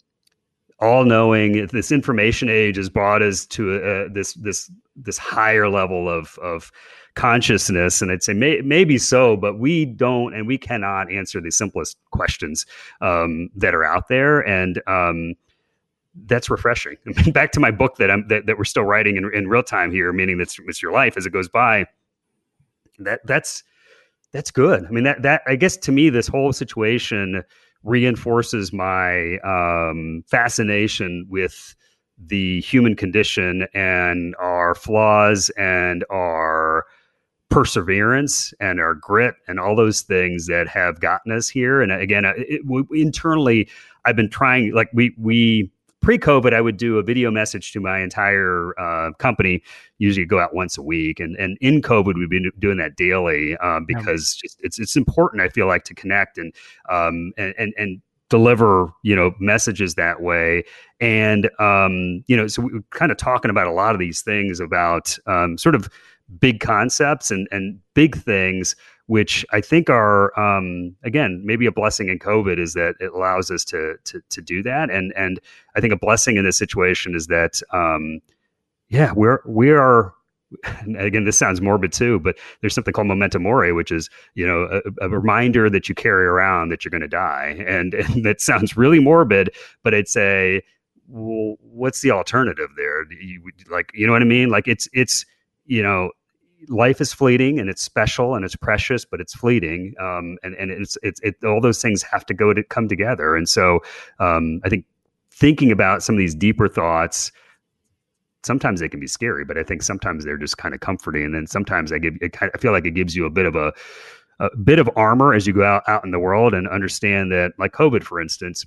all knowing this information age has brought us to uh, this this this higher level of of consciousness. And i'd say may, maybe so but we don't and we cannot answer the simplest questions um, that are out there. And um, that's refreshing. Back to my book that i'm that, that we're still writing in, in real time here meaning that's it's your life as it goes by that that's that's good. I mean that that i guess to me this whole situation reinforces my um, fascination with the human condition and our flaws and our perseverance and our grit and all those things that have gotten us here. And again, it, internally, I've been trying. Like we we pre-COVID, I would do a video message to my entire uh, company. Usually, go out once a week, and and in COVID, we've been doing that daily um, because just, it's it's important. I feel like to connect and um, and and and deliver you know messages that way and um you know so we are kind of talking about a lot of these things about um sort of big concepts and and big things which I think are um, again maybe a blessing in COVID is that it allows us to to to do that, and and I think a blessing in this situation is that um, yeah we're we are. again, this sounds morbid too, but there's something called memento mori, which is you know a, a reminder that you carry around that you're going to die, and, and that sounds really morbid, but I'd say, well, what's the alternative there? You, like, you know what I mean? Like, it's it's you know life is fleeting and it's special and it's precious, but it's fleeting. Um, and and it's it's it, all those things have to go to come together. And so um, I think thinking about some of these deeper thoughts. Sometimes they can be scary, but I think sometimes they're just kind of comforting. And then sometimes I give, it, I feel like it gives you a bit of a, a bit of armor as you go out, out in the world and understand that, like COVID, for instance,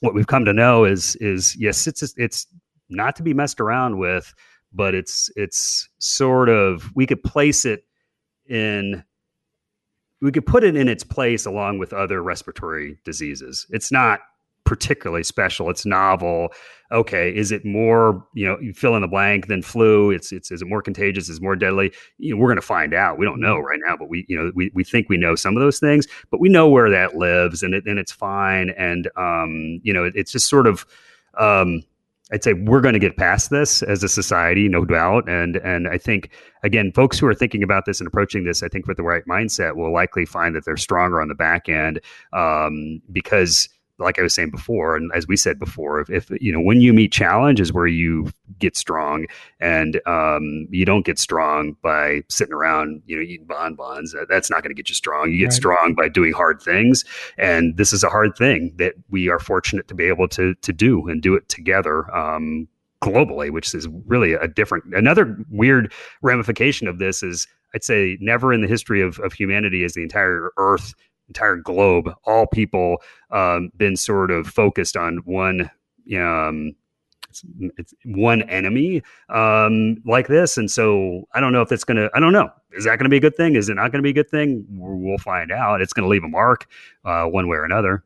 what we've come to know is is yes, it's it's not to be messed around with, but it's it's sort of we could place it in we could put it in its place along with other respiratory diseases. It's not particularly special. It's novel. Okay, is it more, you know, you fill in the blank than flu? It's it's is it more contagious? Is it more deadly? You know, we're going to find out. We don't know mm-hmm. right now, but we you know we, we think we know some of those things, but we know where that lives, and it and it's fine. And um, you know, it, it's just sort of um, I'd say we're going to get past this as a society, no doubt. And and I think again, folks who are thinking about this and approaching this, I think with the right mindset, will likely find that they're stronger on the back end um, because like I was saying before, and as we said before, if, if you know when you meet challenge is where you get strong, and um, you don't get strong by sitting around, you know, eating bonbons. That's not going to get you strong. You get right. strong by doing hard things, and this is a hard thing that we are fortunate to be able to to do and do it together. Um, globally, which is really a different, another weird ramification of this is I'd say never in the history of, of humanity is the entire earth entire globe, all people um, been sort of focused on one um, it's, it's, one enemy um, like this. And so I don't know if that's going to, I don't know. Is that going to be a good thing? Is it not going to be a good thing? We'll find out. It's going to leave a mark uh, one way or another.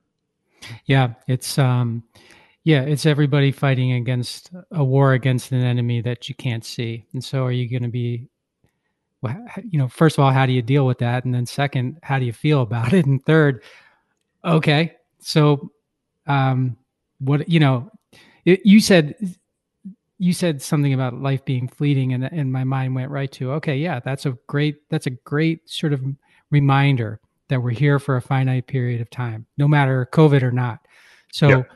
Yeah. It's, um, yeah, it's everybody fighting against a war against an enemy that you can't see. And so are you going to be you know, first of all, how do you deal with that? And then second, how do you feel about it? And third, okay, so, um, what, you know, it, you said, you said something about life being fleeting and, and my mind went right to, okay, yeah, that's a great, that's a great sort of reminder that we're here for a finite period of time, no matter COVID or not. So, yep.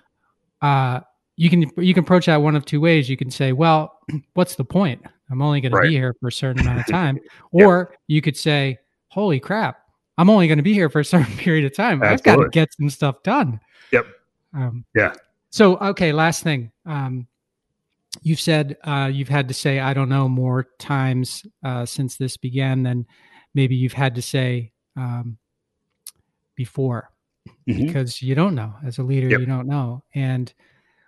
uh, you can you can approach that one of two ways. You can say, well, what's the point? I'm only going right. to be here for a certain amount of time. or yep. you could say, holy crap, I'm only going to be here for a certain period of time. Absolutely. I've got to get some stuff done. Yep. Um, yeah. So, okay, last thing. Um, you've said uh, you've had to say, I don't know, more times uh, since this began than maybe you've had to say um, before mm-hmm. because you don't know. As a leader, yep. you don't know. And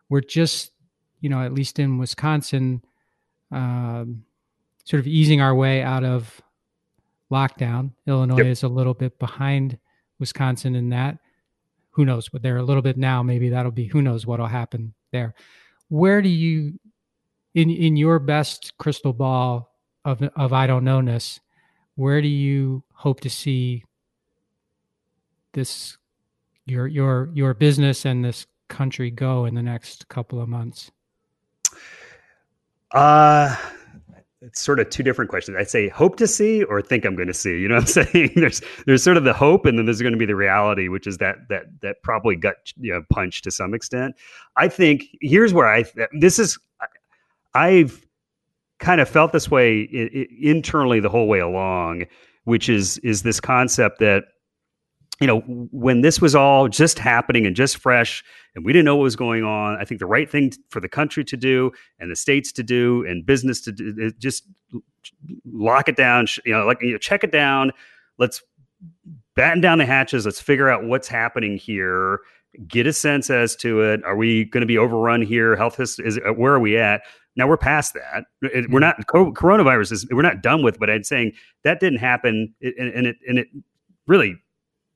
we're just, you know, at least in Wisconsin, um, sort of easing our way out of lockdown. Illinois yep. is a little bit behind Wisconsin in that. Who knows? But they're a little bit now. Maybe that'll be who knows what'll happen there. Where do you, in in your best crystal ball of of I don't knownness, where do you hope to see this your your your business and this country go in the next couple of months? Uh it's sort of two different questions. I'd say hope to see or think I'm going to see. You know what I'm saying? there's there's sort of the hope, and then there's going to be the reality, which is that that that probably gut you know, punch to some extent. I think here's where I this is I've kind of felt this way internally the whole way along, which is is this concept that you know, when this was all just happening and just fresh, and we didn't know what was going on, I think the right thing for the country to do and the states to do and business to do just lock it down. You know, like you know, check it down. Let's batten down the hatches. Let's figure out what's happening here. Get a sense as to it. Are we going to be overrun here? Health is, is where are we at? Now we're past that. Uh, it, we're not mm-hmm. coronavirus is we're not done with. But I'm saying that didn't happen, and, and it and it really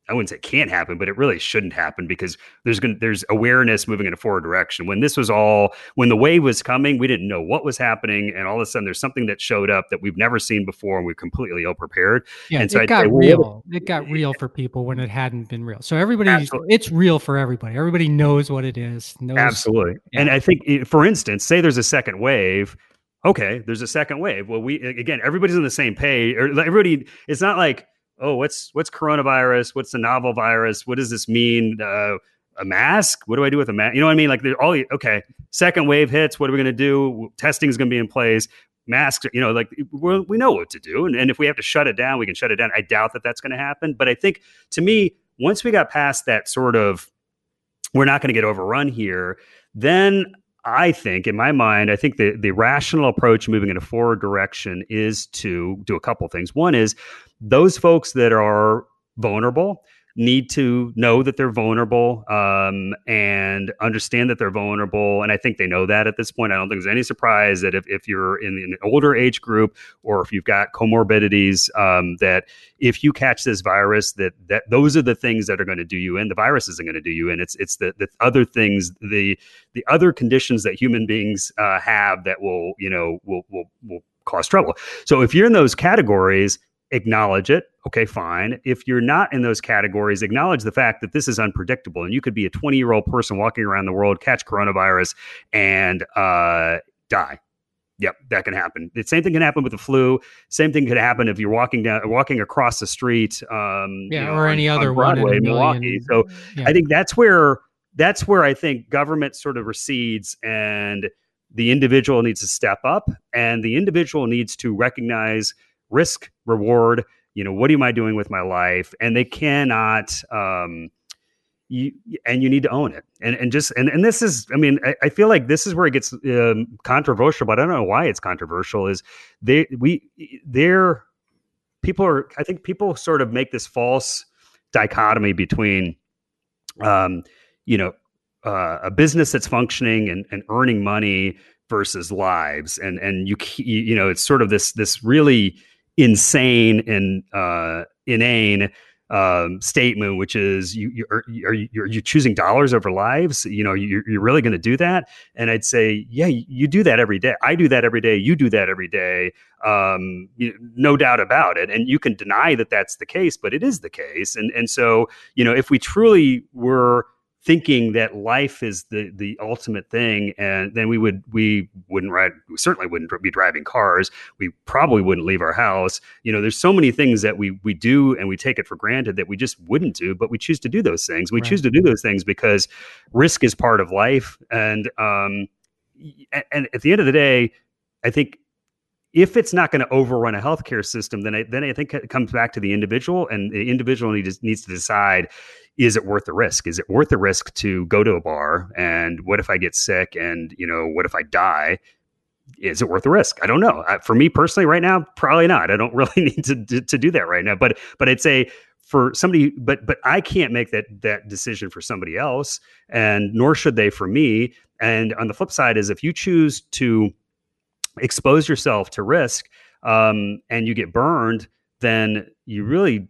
I wouldn't say can't happen, but it really shouldn't happen because there's going there's awareness moving in a forward direction. When this was all when the wave was coming, we didn't know what was happening, and all of a sudden there's something that showed up that we've never seen before, and we're completely ill prepared. Yeah, and so it I'd got say, real. It got real for people when it hadn't been real. So everybody, absolutely. it's real for everybody. Everybody knows what it is. Knows, absolutely. Yeah. And I think, eh, for instance, say there's a second wave okay, there's a second wave. Well, we again, everybody's on the same page. Or everybody, it's not like oh, what's what's coronavirus? What's the novel virus? What does this mean? Uh, a mask? What do I do with a mask? You know what I mean? Like, they're all okay. Second wave hits. What are we going to do? Testing is going to be in place. Masks, you know, like we know what to do, and, and if we have to shut it down, we can shut it down. I doubt that that's going to happen, but I think to me, once we got past that sort of, we're not going to get overrun here. Then I think, in my mind, I think the the rational approach moving in a forward direction is to do a couple things. One is those folks that are vulnerable need to know that they're vulnerable um, and understand that they're vulnerable. And I think they know that at this point. I don't think there's any surprise that if, if you're in, an older age group or if you've got comorbidities, um, that if you catch this virus, that that those are the things that are going to do you in. The virus isn't going to do you in. It's it's the, the other things, the the other conditions that human beings uh, have that will you know will will will cause trouble. So if you're in those categories, acknowledge it. Okay, fine. If you're not in those categories, acknowledge the fact that this is unpredictable and you could be a 20 year old person walking around the world, catch coronavirus, and uh, die. Yep, that can happen. The same thing can happen with the flu. Same thing could happen if you're walking down, walking across the street. Um, yeah, you know, or any on, other on Broadway, Milwaukee. So yeah. I think that's where that's where I think government sort of recedes and the individual needs to step up and the individual needs to recognize risk reward you know what am i doing with my life? And they cannot um you and you need to own it. And and just and, and this is i mean I, I feel like this is where it gets um, controversial but i don't know why it's controversial is they we they're people are i think people sort of make this false dichotomy between um you know uh, a business that's functioning and, and earning money versus lives. And and you you know it's sort of this this really insane and uh, inane um, statement, which is you, you are, are you, are you choosing dollars over lives? You know, you're, you're really going to do that? And I'd say, yeah, you do that every day. I do that every day. You do that every day. Um, you, no doubt about it. And you can deny that that's the case, but it is the case. And and so you know, if we truly were thinking that life is the the ultimate thing and then we would we wouldn't ride we certainly wouldn't be driving cars. We probably wouldn't leave our house. You know there's so many things that we we do and we take it for granted that we just wouldn't do but we choose to do those things. We right. choose to do those things because risk is part of life and um and at the end of the day i think if it's not going to overrun a healthcare system, then I, then I think it comes back to the individual, and the individual needs needs to decide: is it worth the risk? Is it worth the risk to go to a bar? And what if I get sick? And you know, what if I die? Is it worth the risk? I don't know. for me personally, right now, probably not. I don't really need to, to to do that right now. But but I'd say for somebody but but I can't make that that decision for somebody else and nor should they for me and on the flip side is if you choose to expose yourself to risk um, and you get burned, then you really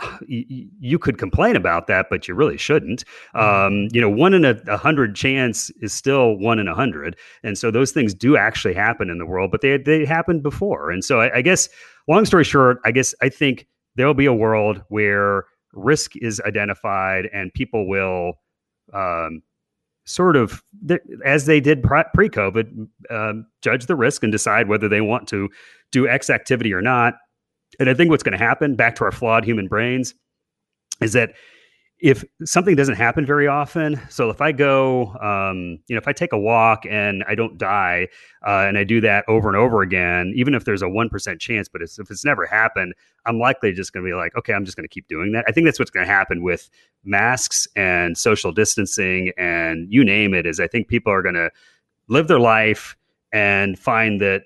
you, you, could complain about that, but you really shouldn't. Mm-hmm. Um, you know, one in a, a, hundred chance is still one in a hundred, and so those things do actually happen in the world, but they they happened before. And so I, I guess, long story short, I guess I think there will be a world where risk is identified and people will um, sort of as they did pre-COVID, um, judge the risk and decide whether they want to do X activity or not. And I think what's going to happen, back to our flawed human brains, is that if something doesn't happen very often, so if I go, um, you know, if I take a walk and I don't die, uh, and I do that over and over again, even if there's a one percent chance, but if it's never happened, I'm likely just going to be like, okay, I'm just going to keep doing that. I think that's what's going to happen with masks and social distancing and you name it. Is I think people are going to live their life and find that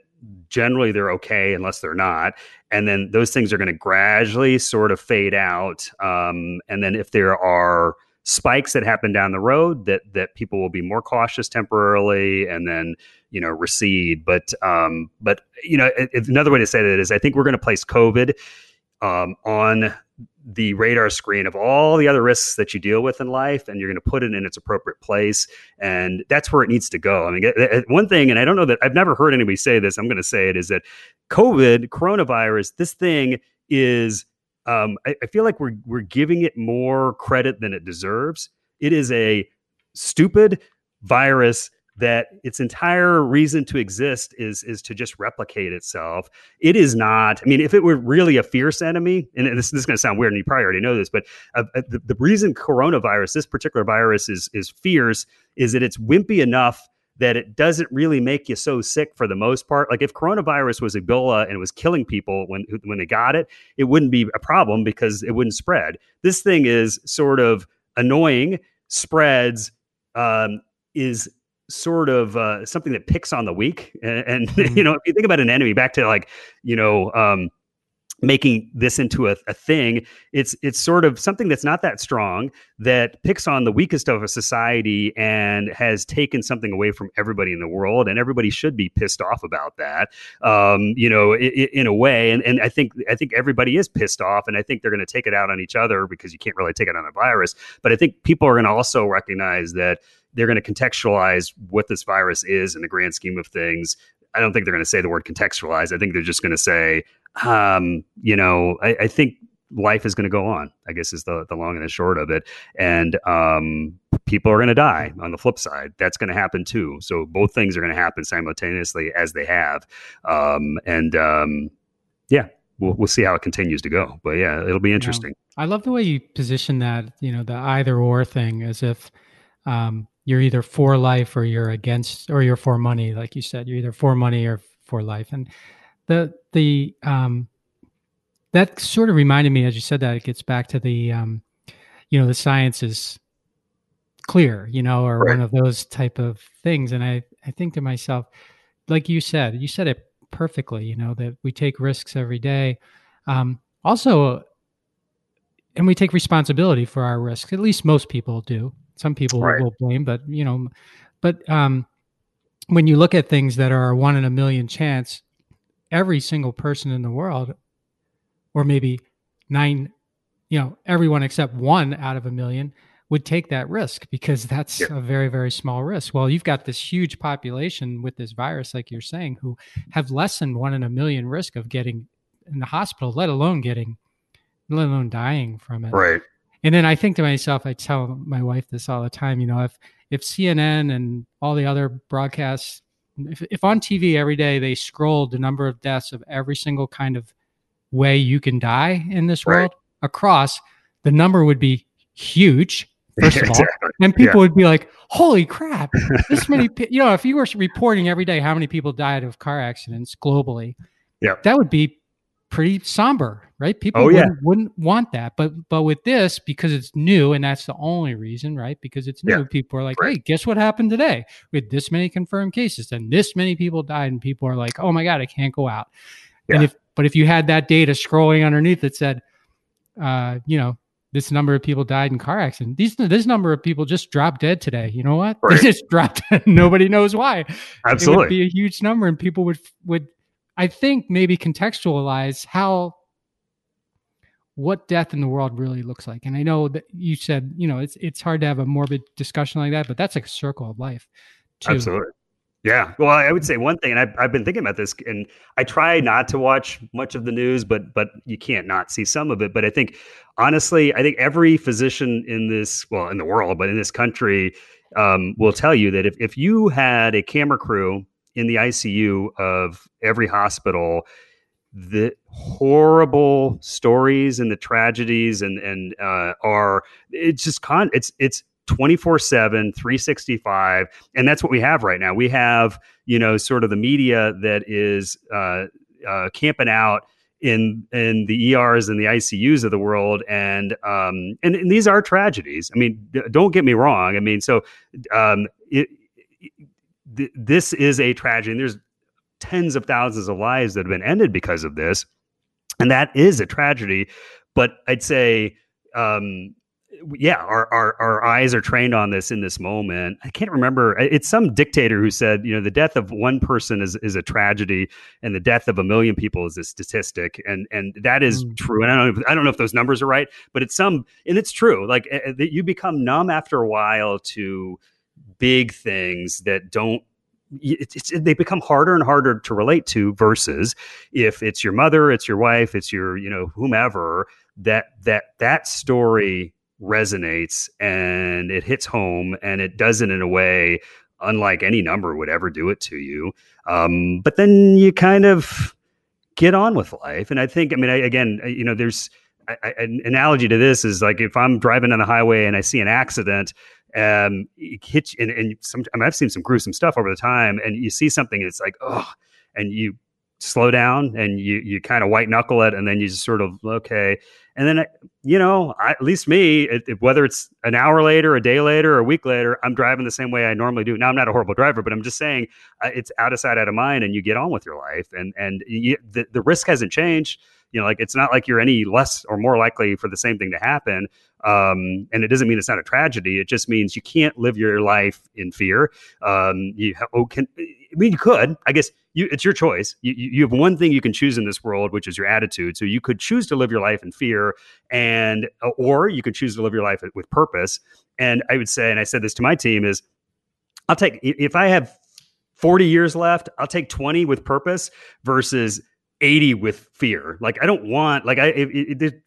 generally they're okay unless they're not and then those things are going to gradually sort of fade out um, and then if there are spikes that happen down the road that that people will be more cautious temporarily and then you know recede. But um but you know it, another way to say that is i think we're going to place covid um, on the radar screen of all the other risks that you deal with in life and you're going to put it in its appropriate place and that's where it needs to go. I mean one thing and i don't know that i've never heard anybody say this i'm going to say it is that covid coronavirus this thing is um, I, I feel like we're we're giving it more credit than it deserves. It is a stupid virus that its entire reason to exist is is to just replicate itself. It is not. I mean, if it were really a fierce enemy, and this, this is going to sound weird, and you probably already know this, but uh, uh, the, the reason coronavirus, this particular virus, is is fierce, is that it's wimpy enough that it doesn't really make you so sick for the most part. Like if coronavirus was Ebola and it was killing people when when they got it, it wouldn't be a problem because it wouldn't spread. This thing is sort of annoying, spreads, um, is sort of uh, something that picks on the weak. And, and mm-hmm. you know, if you think about an enemy, back to like, you know, um, making this into a, a thing it's it's sort of something that's not that strong that picks on the weakest of a society and has taken something away from everybody in the world and everybody should be pissed off about that um, you know in, in a way and, and i think i think everybody is pissed off and i think they're going to take it out on each other because you can't really take it on a virus but i think people are going to also recognize that they're going to contextualize what this virus is in the grand scheme of things I don't think they're going to say the word contextualize. I think they're just going to say, um, you know, I, I think life is going to go on. I guess is the the long and the short of it. And um, people are going to die. On the flip side, that's going to happen too. So both things are going to happen simultaneously as they have. Um, and um, yeah, we'll we'll see how it continues to go. But yeah, it'll be interesting. I love the way you position that. You know, the either or thing, as if. Um, you're either for life or you're against or you're for money like you said. You're either for money or for life. And the the um, that sort of reminded me as you said that it gets back to the um, you know the science is clear you know or right. one of those type of things. And i i think to myself like you said you said it perfectly you know that we take risks every day. Um, also and we take responsibility for our risks. At least most people do some people right. will blame but you know but um, when you look at things that are a one in a million chance every single person in the world, or maybe nine, you know, everyone except one out of a million would take that risk because that's yeah. a very, very small risk. Well, you've got this huge population with this virus, like you're saying, who have less than one in a million risk of getting in the hospital, let alone getting, let alone dying from it. Right. And then I think to myself, I tell my wife this all the time, you know, if if CNN and all the other broadcasts if, if on TV every day they scrolled the number of deaths of every single kind of way you can die in this right. world across, the number would be huge. First of all, exactly. and people yeah. would be like, "Holy crap! This many, you know, if you were reporting every day how many people died of car accidents globally, yeah, that would be pretty somber, right? People oh, wouldn't, wouldn't, want that. But but with this, because it's new, and that's the only reason, right? Because it's new, yeah. people are like, right. hey, guess what happened today? We had this many confirmed cases, and this many people died, and people are like, oh my god, I can't go out. Yeah. And if but if you had that data scrolling underneath that said, uh, you know, this number of people died in car accidents. These this number of people just dropped dead today. You know what? Right. They just dropped. Nobody knows why. Absolutely, it would be a huge number, and people would would I think maybe contextualize how what death in the world really looks like. And I know that you said, you know, it's it's hard to have a morbid discussion like that, but that's like a circle of life. Too. Absolutely. Yeah. Well, I would say one thing, and I've, I've been thinking about this, and I try not to watch much of the news, but but you can't not see some of it. But I think, honestly, I think every physician in this, well, in the world, but in this country, um, will tell you that if if you had a camera crew in the ICU of every hospital the horrible stories and the tragedies and and uh, are it's just con it's it's 24 7 365 and that's what we have right now we have you know sort of the media that is uh, uh, camping out in in the ERs and the ICUs of the world, and um, and, and these are tragedies. I mean, d- don't get me wrong. I mean, so um, it, th- this is a tragedy. And there's tens of thousands of lives that have been ended because of this, and that is a tragedy. But I'd say, um, yeah, our, our our eyes are trained on this in this moment. I can't remember. It's some dictator who said, you know, the death of one person is is a tragedy, and the death of a million people is a statistic, and and that is mm. true. And I don't know, if, I don't know if those numbers are right, but it's some, and it's true. Like uh, you become numb after a while to big things that don't it's, it's, they become harder and harder to relate to versus if it's your mother it's your wife it's your you know whomever that that that story resonates and it hits home and it does it in a way unlike any number would ever do it to you. Um, but then you kind of get on with life. And i think i mean I, again you know there's I, I, an analogy to this is like if i'm driving on the highway and i see an accident um, hit you, and, and some, I mean, I've seen some gruesome stuff over the time, and you see something, it's like, oh, and you slow down and you you kind of white knuckle it, and then you just sort of okay, and then you know, I, at least me, it, it, whether it's an hour later, a day later, a week later, I'm driving the same way I normally do. Now I'm not a horrible driver, but I'm just saying uh, it's out of sight, out of mind, and you get on with your life, and and you, the the risk hasn't changed You know, like it's not like you're any less or more likely for the same thing to happen. Um, and it doesn't mean it's not a tragedy. It just means you can't live your life in fear. Um, you ha- oh, can, I mean, you could, I guess you, it's your choice. You, you have one thing you can choose in this world, which is your attitude. So you could choose to live your life in fear and, uh, or you could choose to live your life with purpose. And I would say, and I said this to my team is I'll take, if I have 40 years left, I'll take 20 with purpose versus 80 with fear. Like I don't want like I it, it,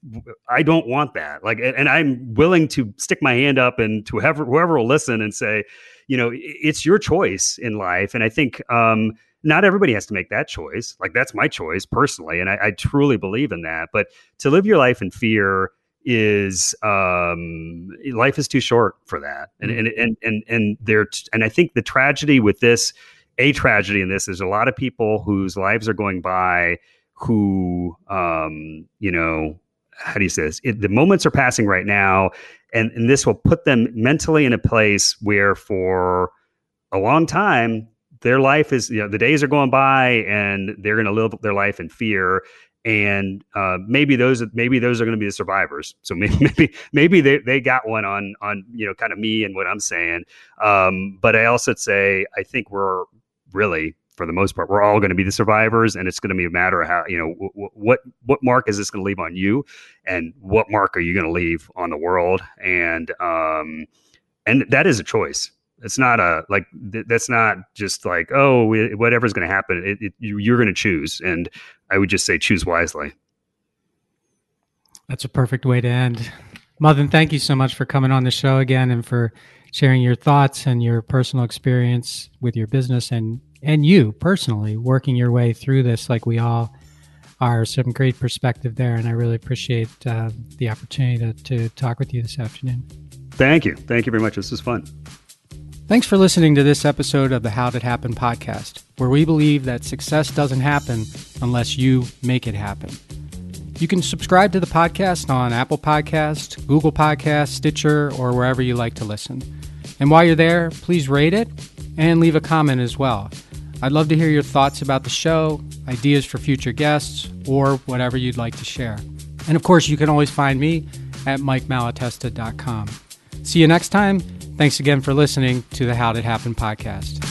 I don't want that. Like and I'm willing to stick my hand up and to whoever whoever will listen and say, you know, it's your choice in life. And I think um not everybody has to make that choice. Like that's my choice personally, and I, I truly believe in that. But to live your life in fear is um life is too short for that. And mm-hmm. and and and and there and I think the tragedy with this a tragedy in this. There's a lot of people whose lives are going by who, um, you know, how do you say this? It, the moments are passing right now, and, and this will put them mentally in a place where for a long time, their life is, you know, the days are going by and they're going to live their life in fear and uh, maybe those maybe those are going to be the survivors. So maybe maybe maybe they, they got one on on you know kind of me and what I'm saying. Um, but I also say I think we're really for the most part we're all going to be the survivors and it's going to be a matter of how you know w- what what mark is this going to leave on you and what mark are you going to leave on the world? And um and that is a choice. It's not a like th- that's not just like oh whatever's going to happen it, it, you're going to choose and i would just say choose wisely. That's a perfect way to end. Mother, thank you so much for coming on the show again and for sharing your thoughts and your personal experience with your business and and you personally working your way through this like we all are. Some great perspective there and i really appreciate uh, the opportunity to, to talk with you this afternoon. Thank you. Thank you very much. This was fun. Thanks for listening to this episode of the How'd It Happen podcast where we believe that success doesn't happen unless you make it happen. You can subscribe to the podcast on apple podcast google podcast stitcher or wherever you like to listen and while you're there, please rate it and leave a comment as well. I'd love to hear your thoughts about the show, ideas for future guests, or whatever you'd like to share. And of course, you can always find me at mikemalatesta.com. See you next time. Thanks again for listening to the How'd It Happen podcast.